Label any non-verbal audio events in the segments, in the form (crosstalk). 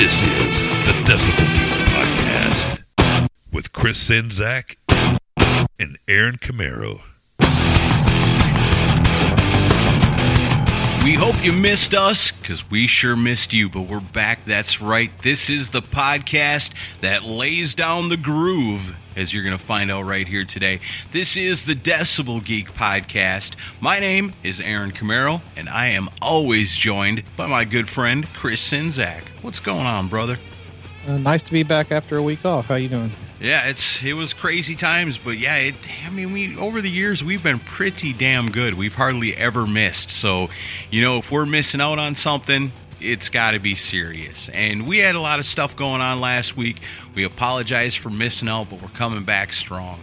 This is the Decibel Geek Podcast with Chris Czynszak and Aaron Camaro. We hope you missed us because we sure missed you, but we're back. That's right. This is the podcast that lays down the groove, as you're going to find out right here today. This is the Decibel Geek Podcast. My name is Aaron Camaro, and I am always joined by my good friend Chris Czynszak. What's going on, brother? Uh, nice to be back after a week off. How you doing? Yeah, it's it was crazy times, but yeah, it, I mean, we over the years we've been pretty damn good. We've hardly ever missed. So, you know, if we're missing out on something, it's got to be serious. And we had a lot of stuff going on last week. We apologize for missing out, but we're coming back strong.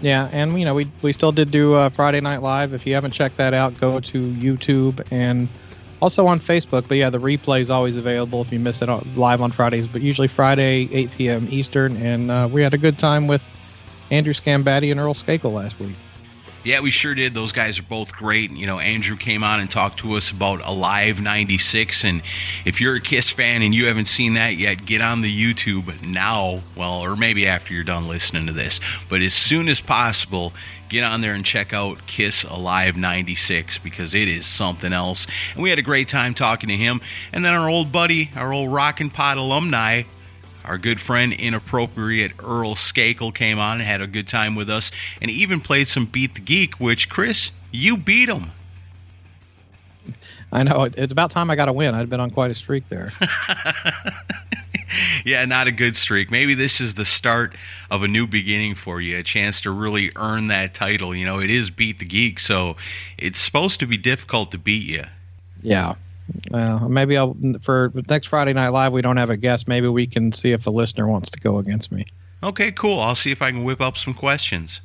Yeah, and you know we we still did do uh, Friday Night Live. If you haven't checked that out, go to YouTube and also on Facebook. But yeah, the replay is always available if you miss it live on Fridays. But usually Friday, 8 p.m. Eastern. And uh, we had a good time with Andrew Scambatti and Earl Skakel last week. Yeah, we sure did. Those guys are both great. You know, Andrew came on and talked to us about Alive 96. And if you're a Kiss fan and you haven't seen that yet, get on the YouTube now. Well, or maybe after you're done listening to this. But as soon as possible, get on there and check out Kiss Alive 96 because it is something else. And we had a great time talking to him. And then our old buddy, our old Rockin' Pod alumni, our good friend, inappropriate Earl Skakel, came on and had a good time with us, and even played some Beat the Geek, which Chris, you beat him. I know it's about time I got a win. I'd been on quite a streak there. (laughs) yeah, not a good streak. Maybe this is the start of a new beginning for you, a chance to really earn that title. You know, it is Beat the Geek, so it's supposed to be difficult to beat you. Yeah, well, maybe I'll for next Friday Night Live. We don't have a guest. Maybe we can see if a listener wants to go against me. Okay, cool. I'll see if I can whip up some questions.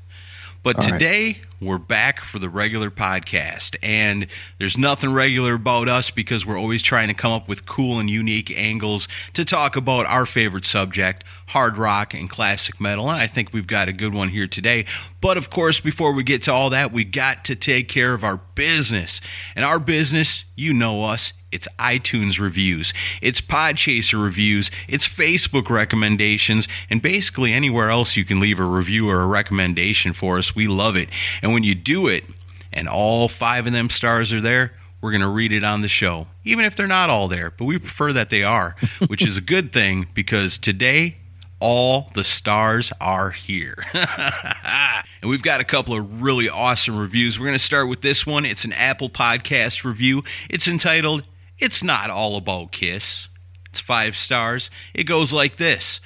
But All today right. we're back for the regular podcast, and there's nothing regular about us because we're always trying to come up with cool and unique angles to talk about our favorite subject, hard rock and classic metal. And I think we've got a good one here today. But of course, before we get to all that, we got to take care of our business. And our business, you know us, it's iTunes reviews, it's Podchaser reviews, it's Facebook recommendations, and basically anywhere else you can leave a review or a recommendation for us. We love it. And when you do it, and all five of them stars are there, we're going to read it on the show, even if they're not all there. But we prefer that they are, which is a good thing because today all the stars are here. (laughs) and we've got a couple of really awesome reviews. We're going to start with this one. It's an Apple Podcast review. It's entitled it's not all about Kiss. It's five stars. It goes like this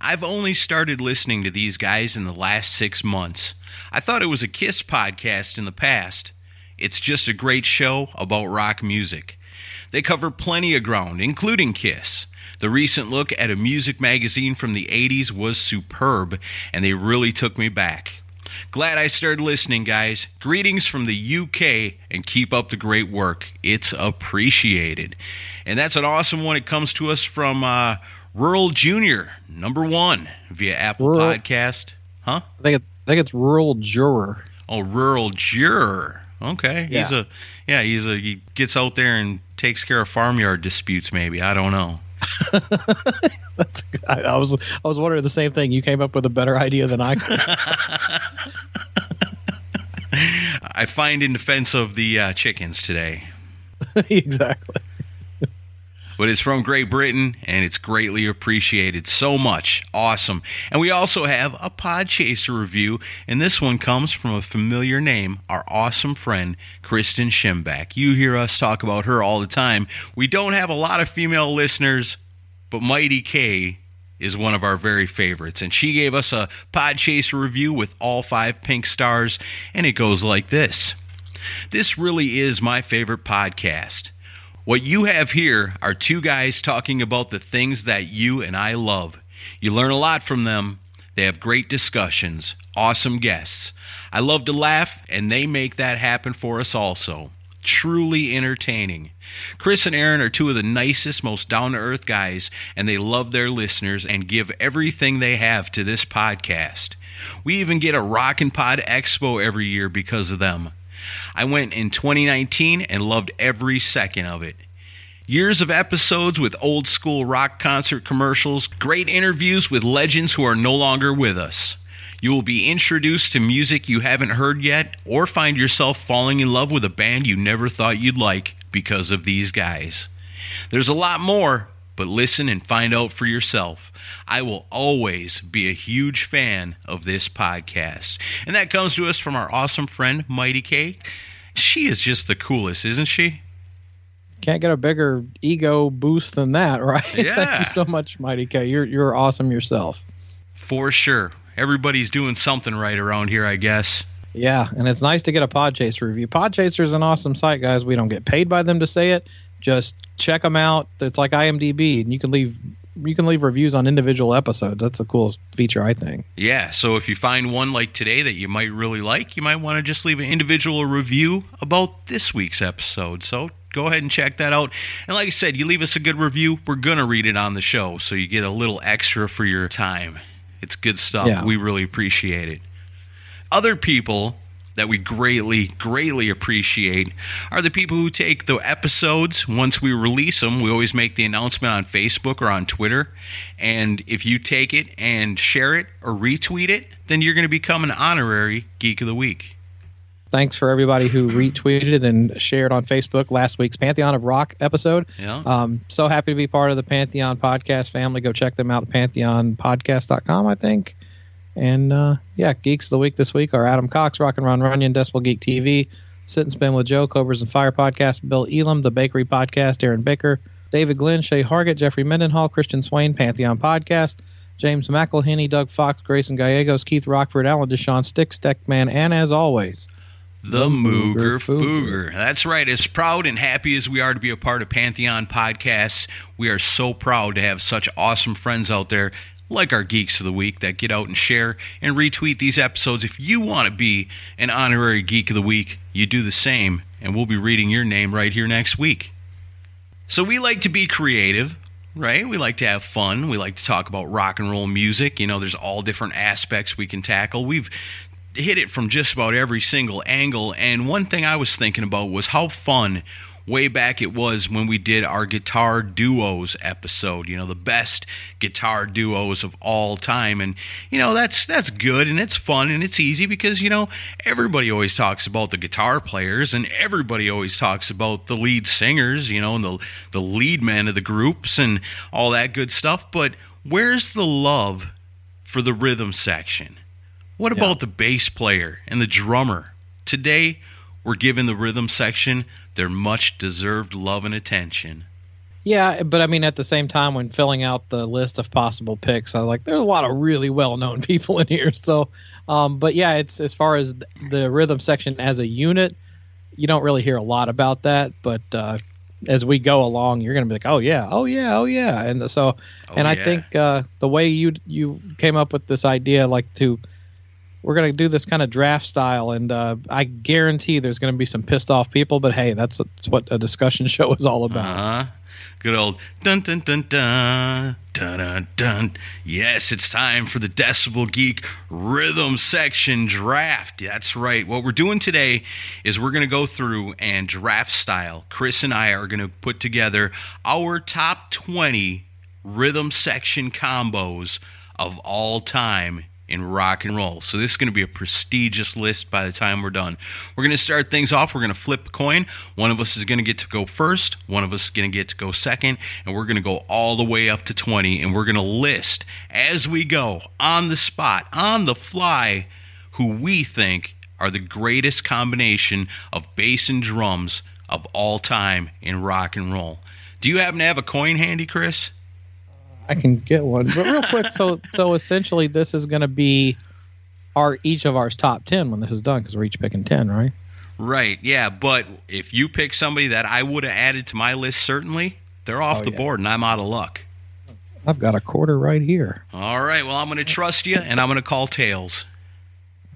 I've only started listening to these guys in the last six months. I thought it was a Kiss podcast in the past. It's just a great show about rock music. They cover plenty of ground, including Kiss. The recent look at a music magazine from the 80s was superb, and they really took me back. Glad I started listening, guys. Greetings from the UK and keep up the great work. It's appreciated. And that's an awesome one. It comes to us from uh, Rural Junior, number one, via Apple Rural, Podcast. Huh? I think, it, I think it's Rural Juror. Oh, Rural Juror. Okay. Yeah. He's a yeah, he's a he gets out there and takes care of farmyard disputes maybe. I don't know. (laughs) That's. I, I, was I was wondering the same thing. You came up with a better idea than I could. (laughs) I find in defense of the uh, chickens today. (laughs) exactly. But it's from Great Britain and it's greatly appreciated. So much. Awesome. And we also have a Podchaser review, and this one comes from a familiar name, our awesome friend, Kristen Schimback. You hear us talk about her all the time. We don't have a lot of female listeners, but Mighty K is one of our very favorites. And she gave us a Podchaser review with all five pink stars, and it goes like this This really is my favorite podcast. What you have here are two guys talking about the things that you and I love. You learn a lot from them. They have great discussions, awesome guests. I love to laugh, and they make that happen for us also. Truly entertaining. Chris and Aaron are two of the nicest, most down to earth guys, and they love their listeners and give everything they have to this podcast. We even get a Rockin' Pod Expo every year because of them. I went in 2019 and loved every second of it. Years of episodes with old school rock concert commercials, great interviews with legends who are no longer with us. You will be introduced to music you haven't heard yet, or find yourself falling in love with a band you never thought you'd like because of these guys. There's a lot more, but listen and find out for yourself. I will always be a huge fan of this podcast. And that comes to us from our awesome friend, Mighty K. She is just the coolest, isn't she? Can't get a bigger ego boost than that, (laughs) right? Yeah. Thank you so much, Mighty K. You're you're awesome yourself. For sure. Everybody's doing something right around here, I guess. Yeah, and it's nice to get a Podchaser review. Podchaser is an awesome site, guys. We don't get paid by them to say it. Just check them out. It's like IMDb, and you can leave you can leave reviews on individual episodes. That's the coolest feature, I think. Yeah, so if you find one like today that you might really like, you might want to just leave an individual review about this week's episode. So go ahead and check that out. And like I said, you leave us a good review, we're going to read it on the show. So you get a little extra for your time. It's good stuff. Yeah. We really appreciate it. Other people that we greatly, greatly appreciate are the people who take the episodes once we release them. We always make the announcement on Facebook or on Twitter. And if you take it and share it or retweet it, then you're going to become an honorary Geek of the Week. Thanks for everybody who retweeted and shared on Facebook last week's Pantheon of Rock episode. Yeah. Um, so happy to be part of the Pantheon podcast family. Go check them out at pantheonpodcast.com, I think. And uh, yeah, Geeks of the Week this week are Adam Cox, Rock and Ron Runyon, Decibel Geek TV, Sit and Spin with Joe, Cobras and Fire podcast, Bill Elam, The Bakery podcast, Aaron Baker, David Glenn, Shay Hargett, Jeffrey Mendenhall, Christian Swain, Pantheon podcast, James McElhenney, Doug Fox, Grayson Gallegos, Keith Rockford, Alan Deshawn Sticks, Deckman, and as always, The Mooger. Fooger. That's right. As proud and happy as we are to be a part of Pantheon Podcasts, we are so proud to have such awesome friends out there like our Geeks of the Week that get out and share and retweet these episodes. If you want to be an honorary Geek of the Week, you do the same, and we'll be reading your name right here next week. So we like to be creative, right? We like to have fun. We like to talk about rock and roll music. You know, there's all different aspects we can tackle. We've hit it from just about every single angle. And one thing I was thinking about was how fun way back it was when we did our guitar duos episode you know the best guitar duos of all time. And you know that's that's good and it's fun and it's easy because you know everybody always talks about the guitar players and everybody always talks about the lead singers you know and the the lead men of the groups and all that good stuff. But where's the love for the rhythm section? What about the bass player and the drummer? Today, we're giving the rhythm section their much deserved love and attention. Yeah, but I mean, at the same time, when filling out the list of possible picks, I was like, there's a lot of really well-known (laughs) people in here. So, um, but yeah, it's as far as the rhythm section as a unit, you don't really hear a lot about that. But uh, as we go along, you're going to be like, oh yeah, oh yeah, oh yeah, and so, and I yeah. think uh, the way you you came up with this idea, like to we're going to do this kind of draft style and uh, i guarantee there's going to be some pissed off people but hey that's, that's what a discussion (laughs) show is all about Uh huh. Good old dun dun dun dun dun dun dun. Yes, it's time for the Decibel Geek Rhythm Section Draft. That's right. What we're doing today is we're going to go through and draft style. Chris and I are going to put together our top 20 rhythm section combos of all time in rock and roll. So this is going to be a prestigious list by the time we're done. We're going to start things off. We're going to flip a coin. One of us is going to get to go first. One of us is going to get to go second, and we're going to go all the way up to 20 and we're going to list as we go on the spot, on the fly, who we think are the greatest combination of bass and drums of all time in rock and roll. Do you happen to have a coin handy, Chris? I can get one. But real quick, so so essentially, this is going to be our each of ours top ten when this is done because we're each picking ten, right? Right. Yeah, but if you pick somebody that I would have added to my list, certainly they're off Oh, the yeah. board, and I'm out of luck. I've got a quarter right here. All right. Well, I'm going to trust you, and I'm going to call tails.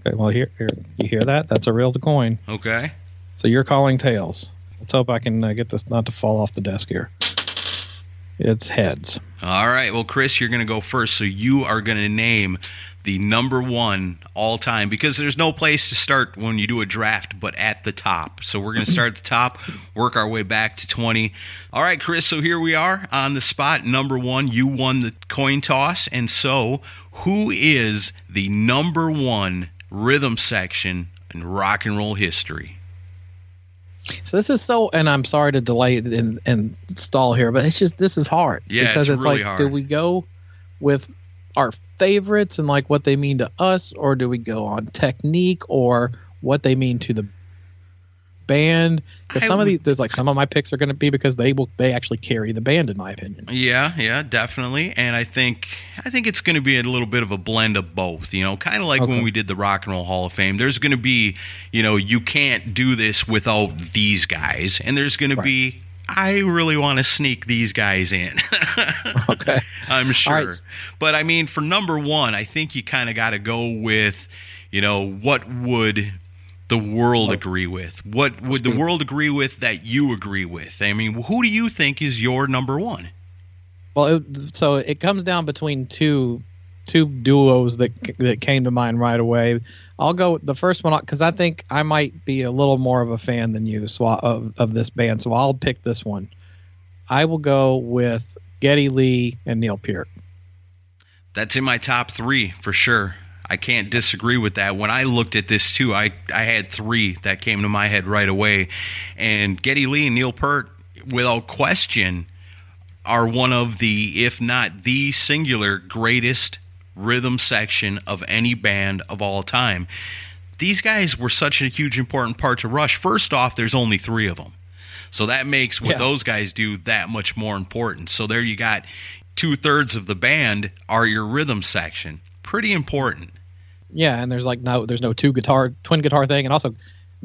Okay, well here, here you hear that? That's a real coin. Okay. So you're calling tails. Let's hope I can uh, get this not to fall off the desk here. It's heads. All right. Well, Chris, you're going to go first. So you are going to name the number one all time because there's no place to start when you do a draft but at the top. So we're going to start at the top, work our way back to 20. All right, Chris. So here we are on the spot. Number one, you won the coin toss. And so who is the number one rhythm section in rock and roll history? So this is so, and I'm sorry to delay and, and stall here, but it's just this is hard. Yeah, because it's it's really like, do we go with our favorites and like what they mean to us, or do we go on technique or what they mean to the band? Because some of would- these, there's like some of my picks are going to be because they will they actually carry the band in my opinion. Yeah, yeah, definitely. And I think I think it's going to be a little bit of a blend of both. You know, kind of like when we did the Rock and Roll Hall of Fame. There's going to be, you know, you can't do this without these guys, and there's going to be. I really want to sneak these guys in. (laughs) Okay. I'm sure. right. But I mean, for number one, I think you kind of got to go with, you know, what would the world agree with? What would the world agree with that you agree with? I mean, who do you think is your number one? Well, it, so it comes down between two two duos that that came to mind right away. I'll go with the first one because I think I might be a little more of a fan than you so I- of of this band. So I'll pick this one. I will go with Geddy Lee and Neil Peart. That's in my top three for sure. I can't disagree with that. When I looked at this too, I, I had three that came to my head right away. And Geddy Lee and Neil Peart, without question, are one of the, if not the singular greatest rhythm section of any band of all time. These guys were such a huge important part to Rush. First off, there's only three of them. So that makes what Yeah. those guys do that much more important. So there you got two thirds of the band are your rhythm section. Pretty important. Yeah, and there's like no there's no two guitar twin guitar thing, and also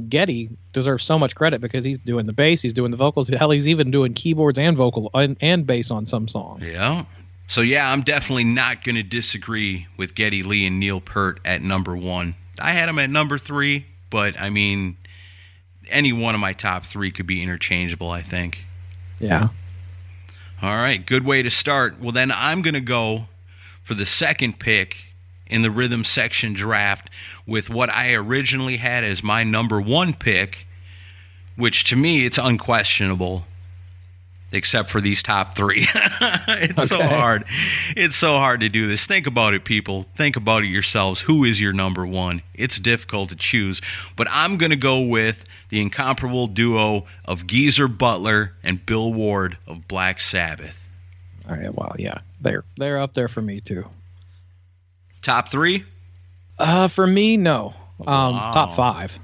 Geddy deserves so much credit because he's doing the bass, he's doing the vocals. Hell, he's even doing keyboards and vocal and, and bass on some songs. Yeah. So yeah, I'm definitely not going to disagree with Geddy Lee and Neil Peart at number one. I had them at number three, but I mean, any one of my top three could be interchangeable. I think. Yeah. All right, good way to start. Well, then I'm going to go for the second pick in the rhythm section draft with what I originally had as my number one pick, which to me it's unquestionable, except for these top three. (laughs) it's so hard. It's so hard to do this. Think about it, people. Think about it yourselves. Who is your number one? It's difficult to choose, but I'm going to go with the incomparable duo of Geezer Butler and Bill Ward of Black Sabbath. All right. Well, yeah, they're they're up there for me too. Top three? Uh, for me, no. Um, Wow. top five.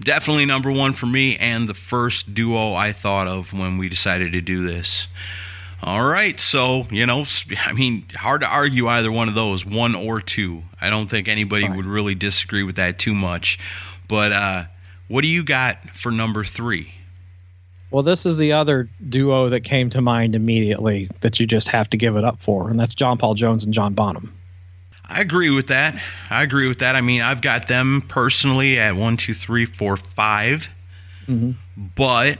Definitely number one for me, and the first duo I thought of when we decided to do this. All right, so you know, I mean, hard to argue either one of those, one or two. I don't think anybody Right. would really disagree with that too much. But uh, what do you got for number three? Well, this is the other duo that came to mind immediately that you just have to give it up for, and that's John Paul Jones and John Bonham. I agree with that. I agree with that. I mean, I've got them personally at one, two, three, four, five. Mm-hmm. But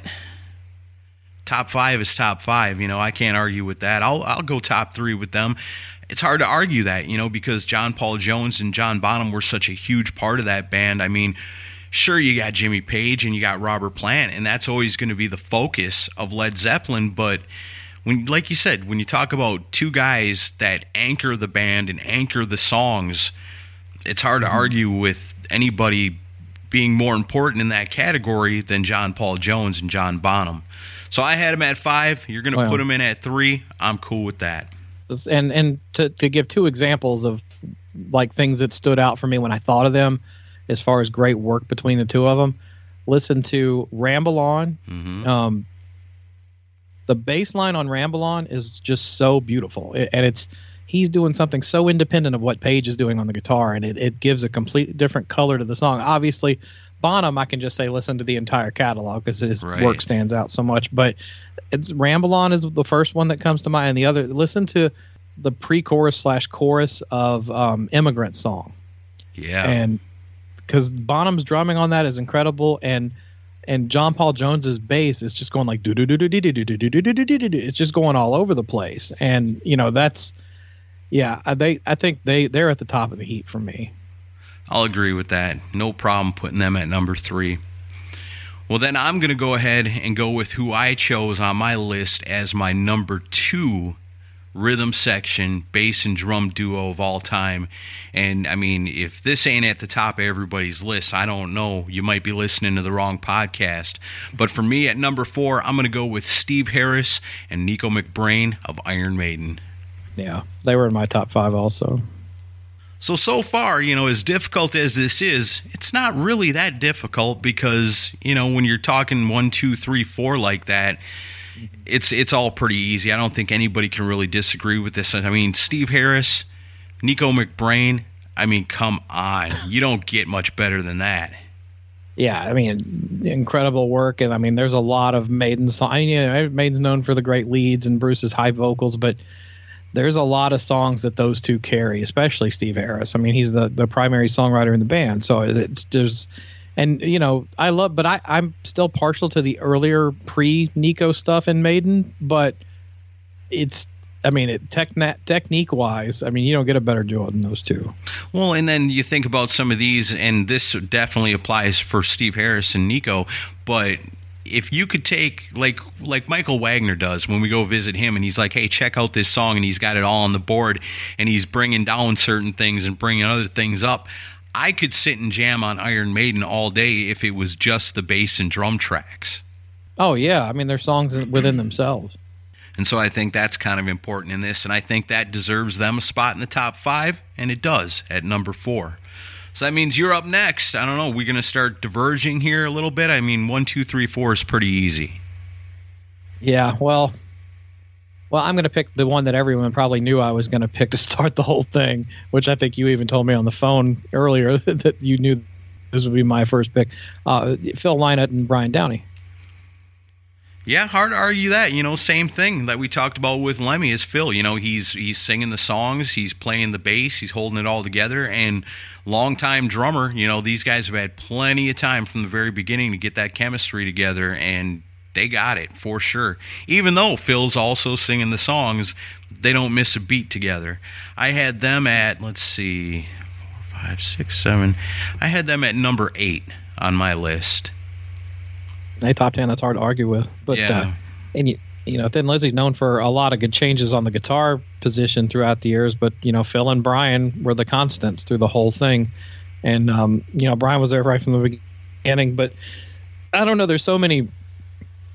top five is top five. You know, I can't argue with that. I'll I'll go top three with them. It's hard to argue that, you know, because John Paul Jones and John Bonham were such a huge part of that band. I mean, sure you got Jimmy Page and you got Robert Plant, and that's always going to be the focus of Led Zeppelin, but when like you said, when you talk about two guys that anchor the band and anchor the songs, it's hard to argue with anybody being more important in that category than John Paul Jones and John Bonham. So I had him at five. You're going to Well- put him in at three. I'm cool with that. and and to, to give two examples of like things that stood out for me when I thought of them, as far as great work between the two of them, listen to Ramble On. hmm Um, the bass line on Ramble On is just so beautiful, It- and it's he's doing something so independent of what Page is doing on the guitar, and it, it gives a completely different color to the song. Obviously, Bonham, I can just say listen to the entire catalog because his Right. work stands out so much. But it's Ramble On is the first one that comes to mind, and the other listen to the pre-chorus slash chorus of um, Immigrant Song Yeah. and because Bonham's drumming on that is incredible, and and John Paul Jones's bass is just going like do do do do do do do do do do do do. It's just going all over the place, and you know that's yeah. They I think they they're at the top of the heap for me. I'll agree with that. No problem putting them at number three. Well, then I'm going to go ahead and go with who I chose on my list as my number two rhythm section, bass and drum duo of all time. And I mean, if this ain't at the top of everybody's list, I don't know. You might be listening to the wrong podcast. But for me, at number four, I'm going to go with Steve Harris and Nicko McBrain of Iron Maiden. Yeah, they were in my top five also. So, so far, you know, as difficult as this is, it's not really that difficult because, you know, when you're talking one, two, three, four like that, it's it's all pretty easy. I don't think anybody can really disagree with this. I mean, Steve Harris, Nicko McBrain, I mean, come on. You don't get much better than that. Yeah, I mean, incredible work, and I mean, there's a lot of Maiden songs. I mean, Maiden's known for the great leads and Bruce's high vocals, but there's a lot of songs that those two carry, especially Steve Harris. I mean, he's the the primary songwriter in the band, so it's just, and you know, I love, but I I'm still partial to the earlier pre Nicko stuff in Maiden, but it's. I mean, it techna- technique wise, I mean, you don't get a better duo than those two. Well, and then you think about some of these, and this definitely applies for Steve Harris and Nicko. But if you could take like like Michael Wagner does when we go visit him, and he's like, "Hey, check out this song," and he's got it all on the board, and he's bringing down certain things and bringing other things up. I could sit and jam on Iron Maiden all day if it was just the bass and drum tracks. Oh yeah, I mean, they're songs within themselves. And so I think that's kind of important in this, and I think that deserves them a spot in the top five, and it does at number four. So that means you're up next. I don't know. We're going to start diverging here a little bit. I mean, one, two, three, four is pretty easy. Yeah, well, well, I'm going to pick the one that everyone probably knew I was going to pick to start the whole thing, which I think you even told me on the phone earlier (laughs) that you knew this would be my first pick. Uh, Phil Lynott and Brian Downey. Yeah, hard to argue that. You know, same thing that we talked about with Lemmy is Phil. You know, he's he's singing the songs, he's playing the bass, he's holding it all together, and longtime drummer. You know, these guys have had plenty of time from the very beginning to get that chemistry together, and they got it for sure. Even though Phil's also singing the songs, they don't miss a beat together. I had them at let's see, four, five, six, seven. I had them at number eight on my list. A top ten that's hard to argue with. But Yeah. uh, and you you know, Thin Lizzy's known for a lot of good changes on the guitar position throughout the years, but you know, Phil and Brian were the constants through the whole thing. And um, you know, Brian was there right from the beginning, but I don't know, there's so many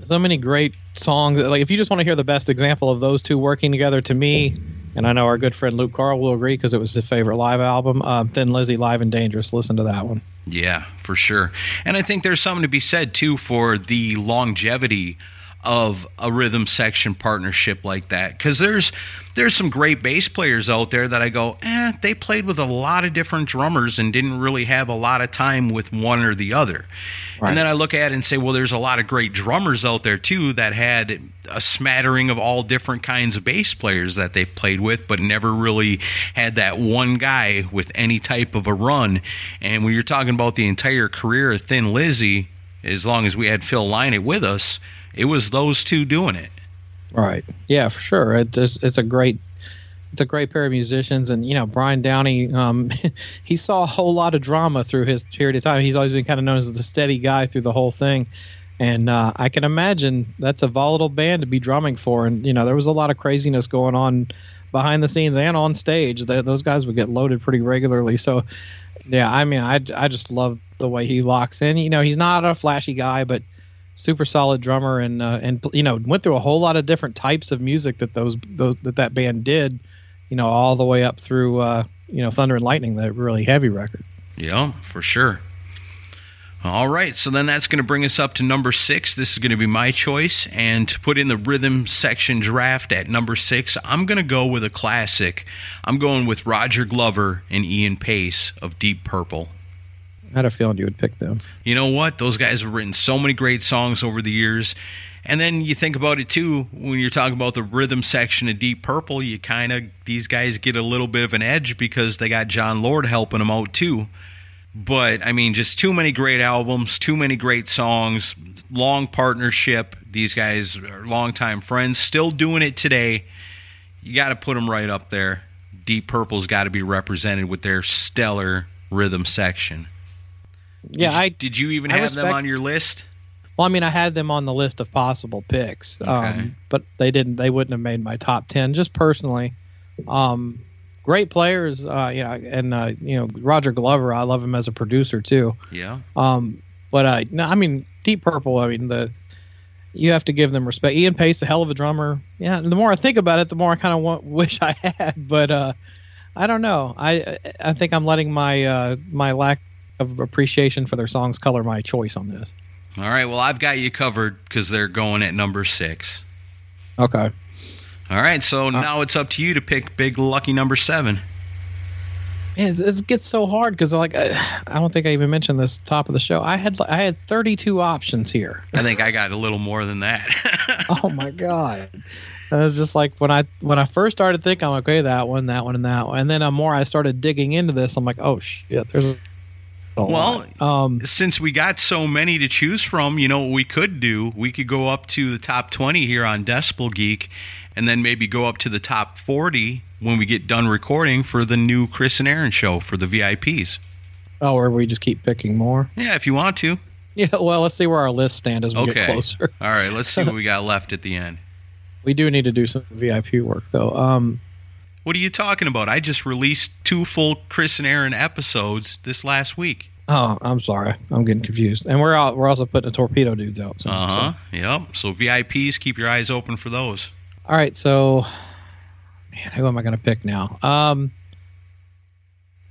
so many great songs. Like if you just want to hear the best example of those two working together to me, and I know our good friend Luke Carl will agree because it was his favorite live album, uh, Thin Lizzy Live and Dangerous. Listen to that one. Yeah, for sure. And I think there's something to be said too for the longevity of a rhythm section partnership like that because there's there's some great bass players out there that I go, eh, they played with a lot of different drummers and didn't really have a lot of time with one or the other. Right. And then I look at it and say, well, there's a lot of great drummers out there too that had a smattering of all different kinds of bass players that they played with, but never really had that one guy with any type of a run. And when you're talking about the entire career of Thin Lizzy, as long as we had Phil Lynott with us, it was those two doing it. Right. Yeah, for sure. It's it's, a great it's a great pair of musicians, and you know Brian Downey. Um, (laughs) he saw a whole lot of drama through his period of time. He's always been kind of known as the steady guy through the whole thing, and uh, I can imagine that's a volatile band to be drumming for. And you know there was a lot of craziness going on behind the scenes and on stage. That those guys would get loaded pretty regularly. So, yeah, I mean, I, I just love the way he locks in. You know, he's not a flashy guy, but super solid drummer and uh, and you know went through a whole lot of different types of music that those, those that that band did. You know, all the way up through uh, you know Thunder and Lightning, that really heavy record. Yeah, for sure. All right, so then that's going to bring us up to number six. This is going to be my choice. And to put in the rhythm section draft at number six, I'm going to go with a classic. I'm going with Roger Glover and Ian Paice of Deep Purple. Had a feeling you would pick them. You know what? Those guys have written so many great songs over the years. And then you think about it too, when you're talking about the rhythm section of Deep Purple, you kind of, these guys get a little bit of an edge because they got Jon Lord helping them out too. But I mean, just too many great albums, too many great songs, long partnership. These guys are longtime friends, still doing it today. You got to put them right up there. Deep Purple's got to be represented with their stellar rhythm section. Yeah, did you, I did you even I have respect, them on your list? Well, I mean, I had them on the list of possible picks, Okay. um, but they didn't. They wouldn't have made my top ten. Just personally, um, great players. Uh, you know, and uh, you know Roger Glover. I love him as a producer too. Yeah. Um, but uh, no, I mean Deep Purple. I mean the you have to give them respect. Ian Paice, a hell of a drummer. Yeah, and the more I think about it, the more I kind of want, (laughs) wish I had. But uh, I don't know. I I think I'm letting my uh, my lack of appreciation for their songs color my choice on this. All right. Well, I've got you covered because they're going at number six. Okay. All right. So uh, now it's up to you to pick big lucky number seven. It's, it gets so hard because like I, I don't think I even mentioned this top of the show. I had I had 32 options here. I think I got a little more than that. (laughs) (laughs) oh my god! And it was just like when I when I first started thinking, I'm like, okay, that one, that one, and that one. And then the more I started digging into this, I'm like, oh shit, there's a Well, lot. um, Since we got so many to choose from, you know what we could do? We could go up to the top 20 here on Decibel Geek and then maybe go up to the top 40 when we get done recording for the new Chris and Aaron show for the VIPs. oh, or we just keep picking more. Yeah, if you want to. (laughs) Yeah, well, let's see where our lists stand as we Okay. get closer. All right, let's see (laughs) what we got left at the end. We do need to do some VIP work though. Um, What are you talking about? I just released two full Chris and Aaron episodes this last week. oh, I'm sorry, I'm getting confused. And we're out. We're also putting the torpedo dudes out. soon, Uh so- huh. Yep. So VIPs, keep your eyes open for those. All right, so man, who am I going to pick now? Um,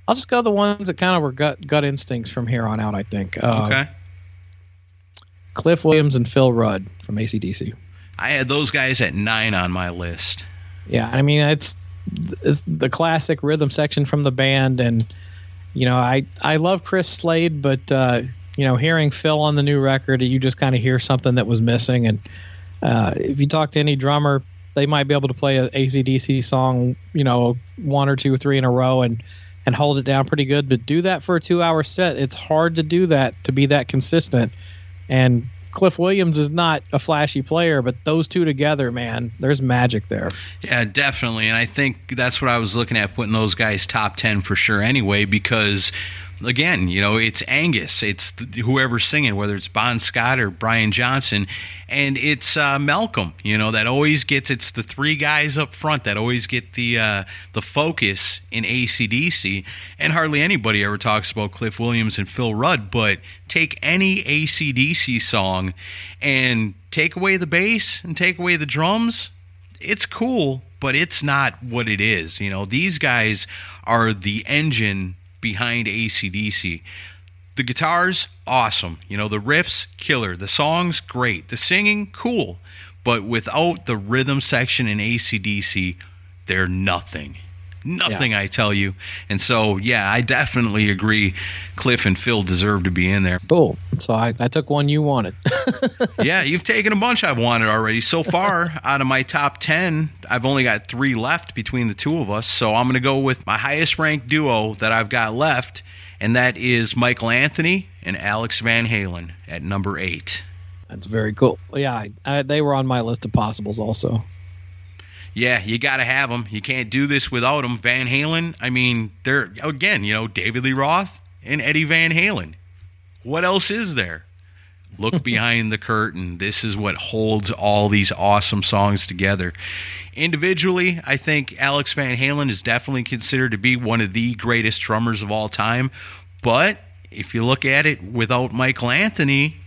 I'll just go the ones that kind of were gut gut instincts from here on out. I think. Uh, Okay. Cliff Williams and Phil Rudd from ACDC. I had those guys at nine on my list. Yeah, I mean it's the classic rhythm section from the band, and you know I I love Chris Slade, but uh, you know hearing Phil on the new record, you just kind of hear something that was missing. And uh, if you talk to any drummer, they might be able to play a ACDC song, you know, one or two or three in a row, and and hold it down pretty good. But do that for a two-hour set. It's hard to do that to be that consistent. And Cliff Williams is not a flashy player, but those two together, man, there's magic there. Yeah, definitely. And I think that's what I was looking at putting those guys top 10 for sure anyway, because again, you know, it's Angus, it's whoever's singing, whether it's Bon Scott or Brian Johnson, and it's uh, Malcolm, you know, that always gets, it's the three guys up front that always get the, uh, the focus in ACDC. And hardly anybody ever talks about Cliff Williams and Phil Rudd, but take any ACDC song and take away the bass and take away the drums it's cool, but it's not what it is. You know, these guys are the engine behind ACDC. The guitars, awesome. You know, the riffs, killer. The songs, great. The singing, cool. But without the rhythm section in ACDC, they're nothing. Nothing, I tell you. And so, yeah, I definitely agree. Cliff and Phil deserve to be in there. Cool. So I, I took one you wanted. (laughs) yeah, you've taken a bunch I've wanted already. So far, (laughs) out of my top 10, I've only got three left between the two of us. So I'm going to go with my highest ranked duo that I've got left, and that is Michael Anthony and Alex Van Halen at number eight. That's very cool. Yeah, I, I, they were on my list of possibles also. Yeah, you got to have them. You can't do this without them. Van Halen, I mean, they're, again, you know, David Lee Roth and Eddie Van Halen. What else is there? Look (laughs) behind the curtain. This is what holds all these awesome songs together. Individually, I think Alex Van Halen is definitely considered to be one of the greatest drummers of all time. But if you look at it without Michael Anthony,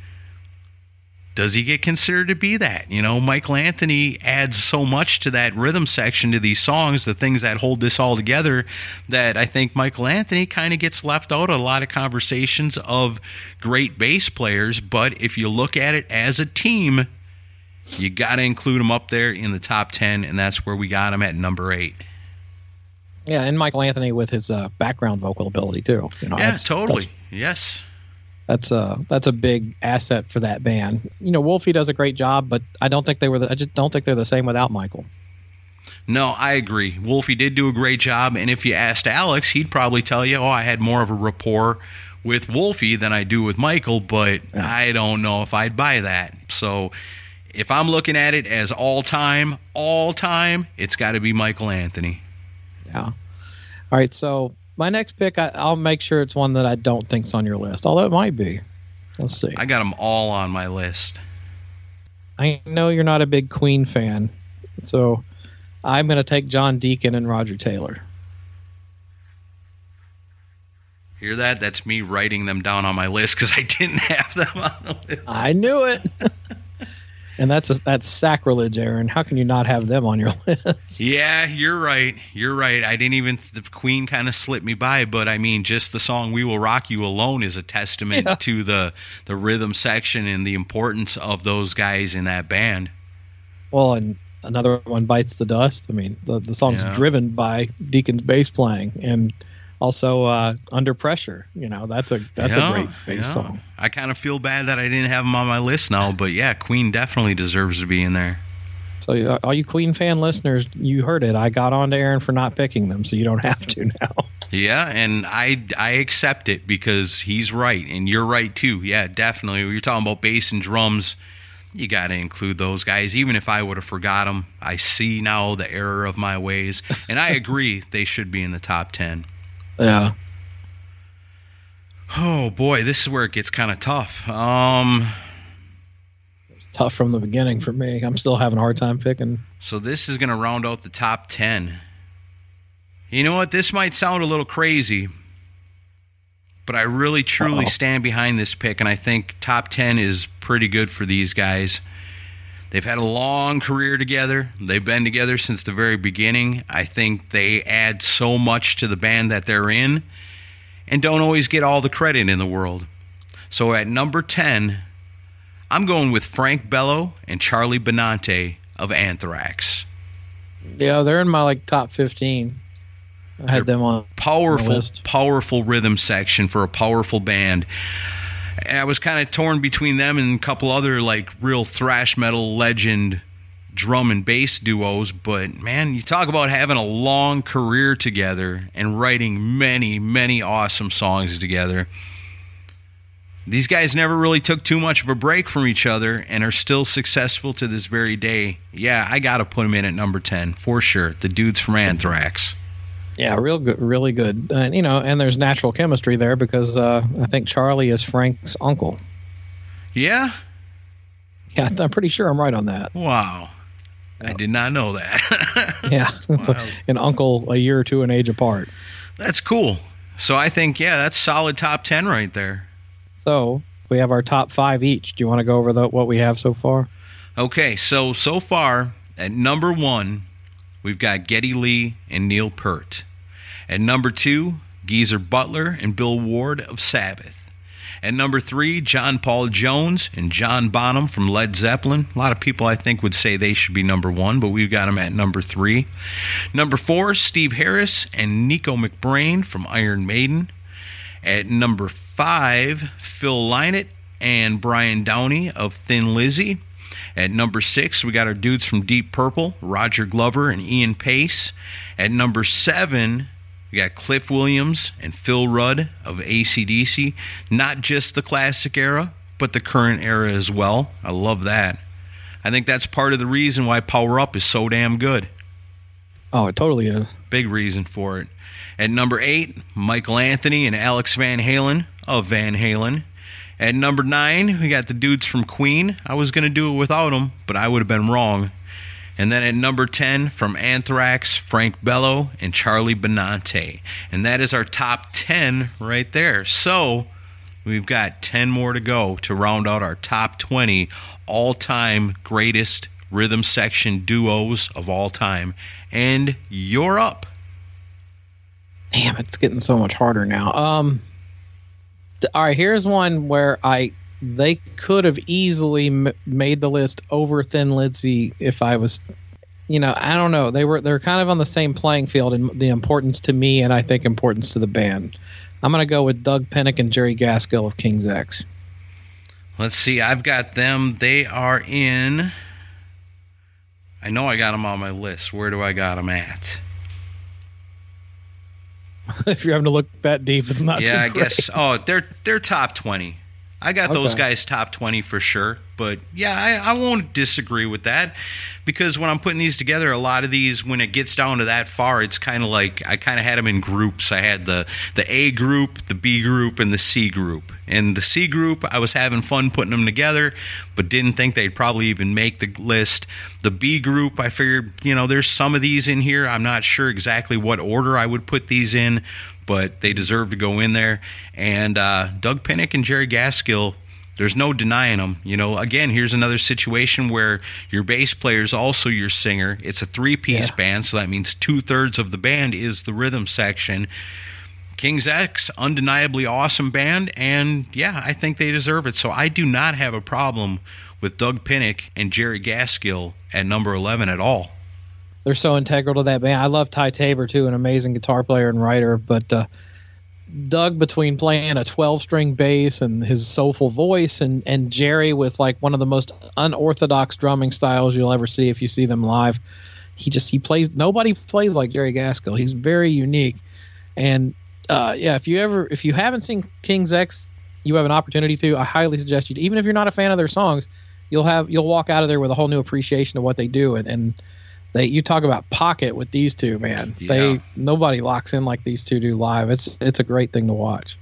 does he get considered to be that? You know, Michael Anthony adds so much to that rhythm section to these songs, the things that hold this all together, that I think Michael Anthony kind of gets left out of a lot of conversations of great bass players. But if you look at it as a team, you got to include him up there in the top 10, and that's where we got him at number eight. Yeah, and Michael Anthony with his uh, background vocal ability too. You know, yeah, that's, totally. That's, yes. That's a that's a big asset for that band. You know, Wolfie does a great job, but I don't think they were. The, I just don't think they're the same without Michael. No, I agree. Wolfie did do a great job, and if you asked Alex, he'd probably tell you, "Oh, I had more of a rapport with Wolfie than I do with Michael," but yeah. I don't know if I'd buy that. So, if I'm looking at it as all time, all time, it's got to be Michael Anthony. Yeah. All right, so my next pick, I, will make sure it's one that I don't think's on your list, although it might be. Let's see. I got them all on my list. I know you're not a big Queen fan, so I'm going to take John Deacon and Roger Taylor. Hear that? That's me writing them down on my list because I didn't (laughs) have them on the list. I knew it. (laughs) and that's a, that's sacrilege, Aaron. How can you not have them on your (laughs) list? Yeah, you're right. You're right. I didn't even the Queen kind of slipped me by, but I mean, just the song "We Will Rock You" alone is a testament yeah. to the the rhythm section and the importance of those guys in that band. Well, and another one bites the dust. I mean, the the song's yeah. driven by Deacon's bass playing and also uh, under pressure. You know, that's a that's yeah, a great bass yeah. song. I kind of feel bad that I didn't have them on my list now, but yeah, Queen definitely deserves to be in there. So, all you Queen fan listeners, you heard it. I got on to Aaron for not picking them, so you don't (laughs) have to now. Yeah, and I I accept it because he's right, and you're right too. Yeah, definitely. You're talking about bass and drums, you got to include those guys. Even if I would have forgot them, I see now the error of my ways, and I agree they should be in the top ten. Yeah. Oh boy, this is where it gets kind of tough. Um, tough from the beginning for me. I'm still having a hard time picking. So this is going to round out the top ten. You know what? This might sound a little crazy, but I really truly Uh-oh. stand behind this pick, and I think top ten is pretty good for these guys. They've had a long career together. They've been together since the very beginning. I think they add so much to the band that they're in and don't always get all the credit in the world. So at number 10, I'm going with Frank Bello and Charlie Benante of Anthrax. Yeah, they're in my like top 15. I had they're them on powerful, on powerful rhythm section for a powerful band. I was kind of torn between them and a couple other like real thrash metal legend drum and bass duos, but man, you talk about having a long career together and writing many, many awesome songs together. These guys never really took too much of a break from each other and are still successful to this very day. Yeah, I got to put them in at number 10 for sure. The dudes from Anthrax. Yeah, real good, really good. And you know, and there's natural chemistry there because uh, I think Charlie is Frank's uncle. Yeah. Yeah, (laughs) I'm pretty sure I'm right on that. Wow. I did not know that. (laughs) yeah, (laughs) a, an uncle a year or two in age apart. That's cool. So I think yeah, that's solid top ten right there. So we have our top five each. Do you want to go over the, what we have so far? Okay, so so far at number one, we've got Geddy Lee and Neil Peart. At number two, Geezer Butler and Bill Ward of Sabbath. At number three, John Paul Jones and John Bonham from Led Zeppelin. A lot of people, I think, would say they should be number one, but we've got them at number three. Number four, Steve Harris and Nicko McBrain from Iron Maiden. At number five, Phil Lynott and Brian Downey of Thin Lizzy. At number six, we got our dudes from Deep Purple, Roger Glover and Ian Paice. At number seven, we got Cliff Williams and Phil Rudd of ACDC. Not just the classic era, but the current era as well. I love that. I think that's part of the reason why Power Up is so damn good. Oh, it totally is. Big reason for it. At number eight, Michael Anthony and Alex Van Halen of Van Halen. At number nine, we got the dudes from Queen. I was going to do it without them, but I would have been wrong. And then at number 10, from Anthrax, Frank Bello, and Charlie Benante. And that is our top 10 right there. So we've got 10 more to go to round out our top 20 all time greatest rhythm section duos of all time. And you're up. Damn, it's getting so much harder now. Um, all right, here's one where I they could have easily m- made the list over Thin Lizzy if I was, you know, I don't know. They were they're kind of on the same playing field in the importance to me and I think importance to the band. I'm gonna go with Doug Pinnick and Jerry Gaskill of King's X. Let's see. I've got them. They are in. I know I got them on my list. Where do I got them at? (laughs) if you're having to look that deep, it's not. yeah, I guess. Oh, they're they're top twenty. I got those guys top twenty for sure. But yeah, I, I won't disagree with that because when I'm putting these together, a lot of these, when it gets down to that far, it's kind of like I kind of had them in groups. I had the the A group, the B group, and the C group. And the C group, I was having fun putting them together, but didn't think they'd probably even make the list. The B group, I figured, you know, there's some of these in here. I'm not sure exactly what order I would put these in, but they deserve to go in there. And uh, Doug Pinnick and Jerry Gaskill, there's no denying them. You know, again, here's another situation where your bass player is also your singer. It's a three piece Yeah. band, so that means two thirds of the band is the rhythm section. King's X, undeniably awesome band, and yeah, I think they deserve it. So I do not have a problem with Doug Pinnick and Jerry Gaskill at number 11 at all. They're so integral to that band. I love Ty Tabor too, an amazing guitar player and writer. But uh, Doug, between playing a 12 string bass and his soulful voice, and and Jerry with like one of the most unorthodox drumming styles you'll ever see if you see them live. He just he plays. Nobody plays like Jerry Gaskill. He's very unique. And uh, yeah, if you ever if you haven't seen King's X, you have an opportunity to. I highly suggest you. Even if you're not a fan of their songs, you'll have you'll walk out of there with a whole new appreciation of what they do. And, and they you talk about pocket with these two, man. Yeah. They nobody locks in like these two do live. It's it's a great thing to watch.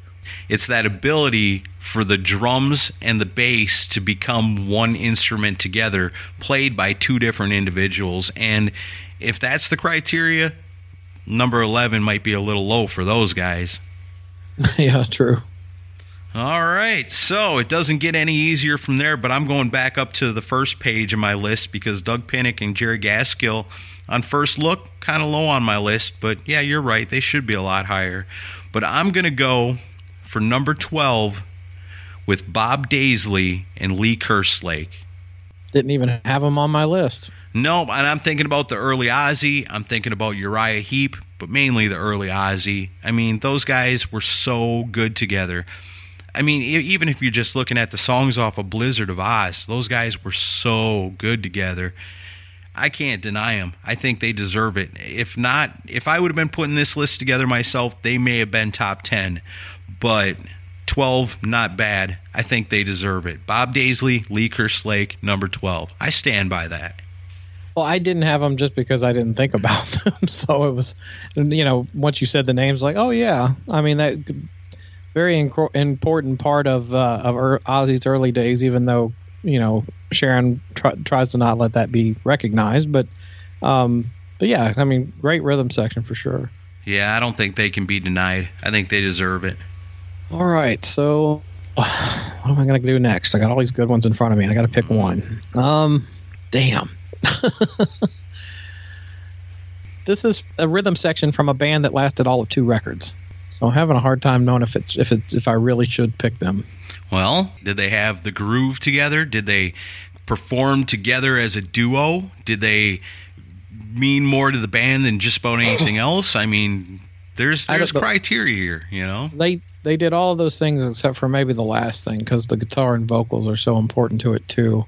It's that ability for the drums and the bass to become one instrument together, played by two different individuals. And if that's the criteria, number 11 might be a little low for those guys. (laughs) yeah, true. All right, so it doesn't get any easier from there, but I'm going back up to the first page of my list because Doug Pinnick and Jerry Gaskill, on first look, kind of low on my list, but yeah, you're right, they should be a lot higher. But I'm going to go for number 12 with Bob Daisley and Lee Kerslake. Didn't even have them on my list. No, and I'm thinking about the early Ozzy. I'm thinking about Uriah Heep, but mainly the early Ozzy. I mean, those guys were so good together. I mean, even if you're just looking at the songs off of Blizzard of Ozz, those guys were so good together. I can't deny them. I think they deserve it. If not, if I would have been putting this list together myself, they may have been top 10. But 12, not bad. I think they deserve it. Bob Daisley, Lee Kerslake, number 12. I stand by that. Well, I didn't have them just because I didn't think about (laughs) them. So it was, you know, once you said the names, like, oh yeah, I mean that very inc- important part of uh, of er- Ozzy's early days. Even though you know Sharon tr- tries to not let that be recognized, but um, but yeah, I mean, great rhythm section for sure. Yeah, I don't think they can be denied. I think they deserve it. All right, so (sighs) what am I going to do next? I got all these good ones in front of me. I got to pick one. Um, damn. (laughs) this is a rhythm section from a band that lasted all of two records. So I'm having a hard time knowing if it's if it's if I really should pick them. Well, did they have the groove together? Did they perform together as a duo? Did they mean more to the band than just about anything (coughs) else? I mean, there's there's criteria here, you know. They they did all of those things except for maybe the last thing because the guitar and vocals are so important to it too.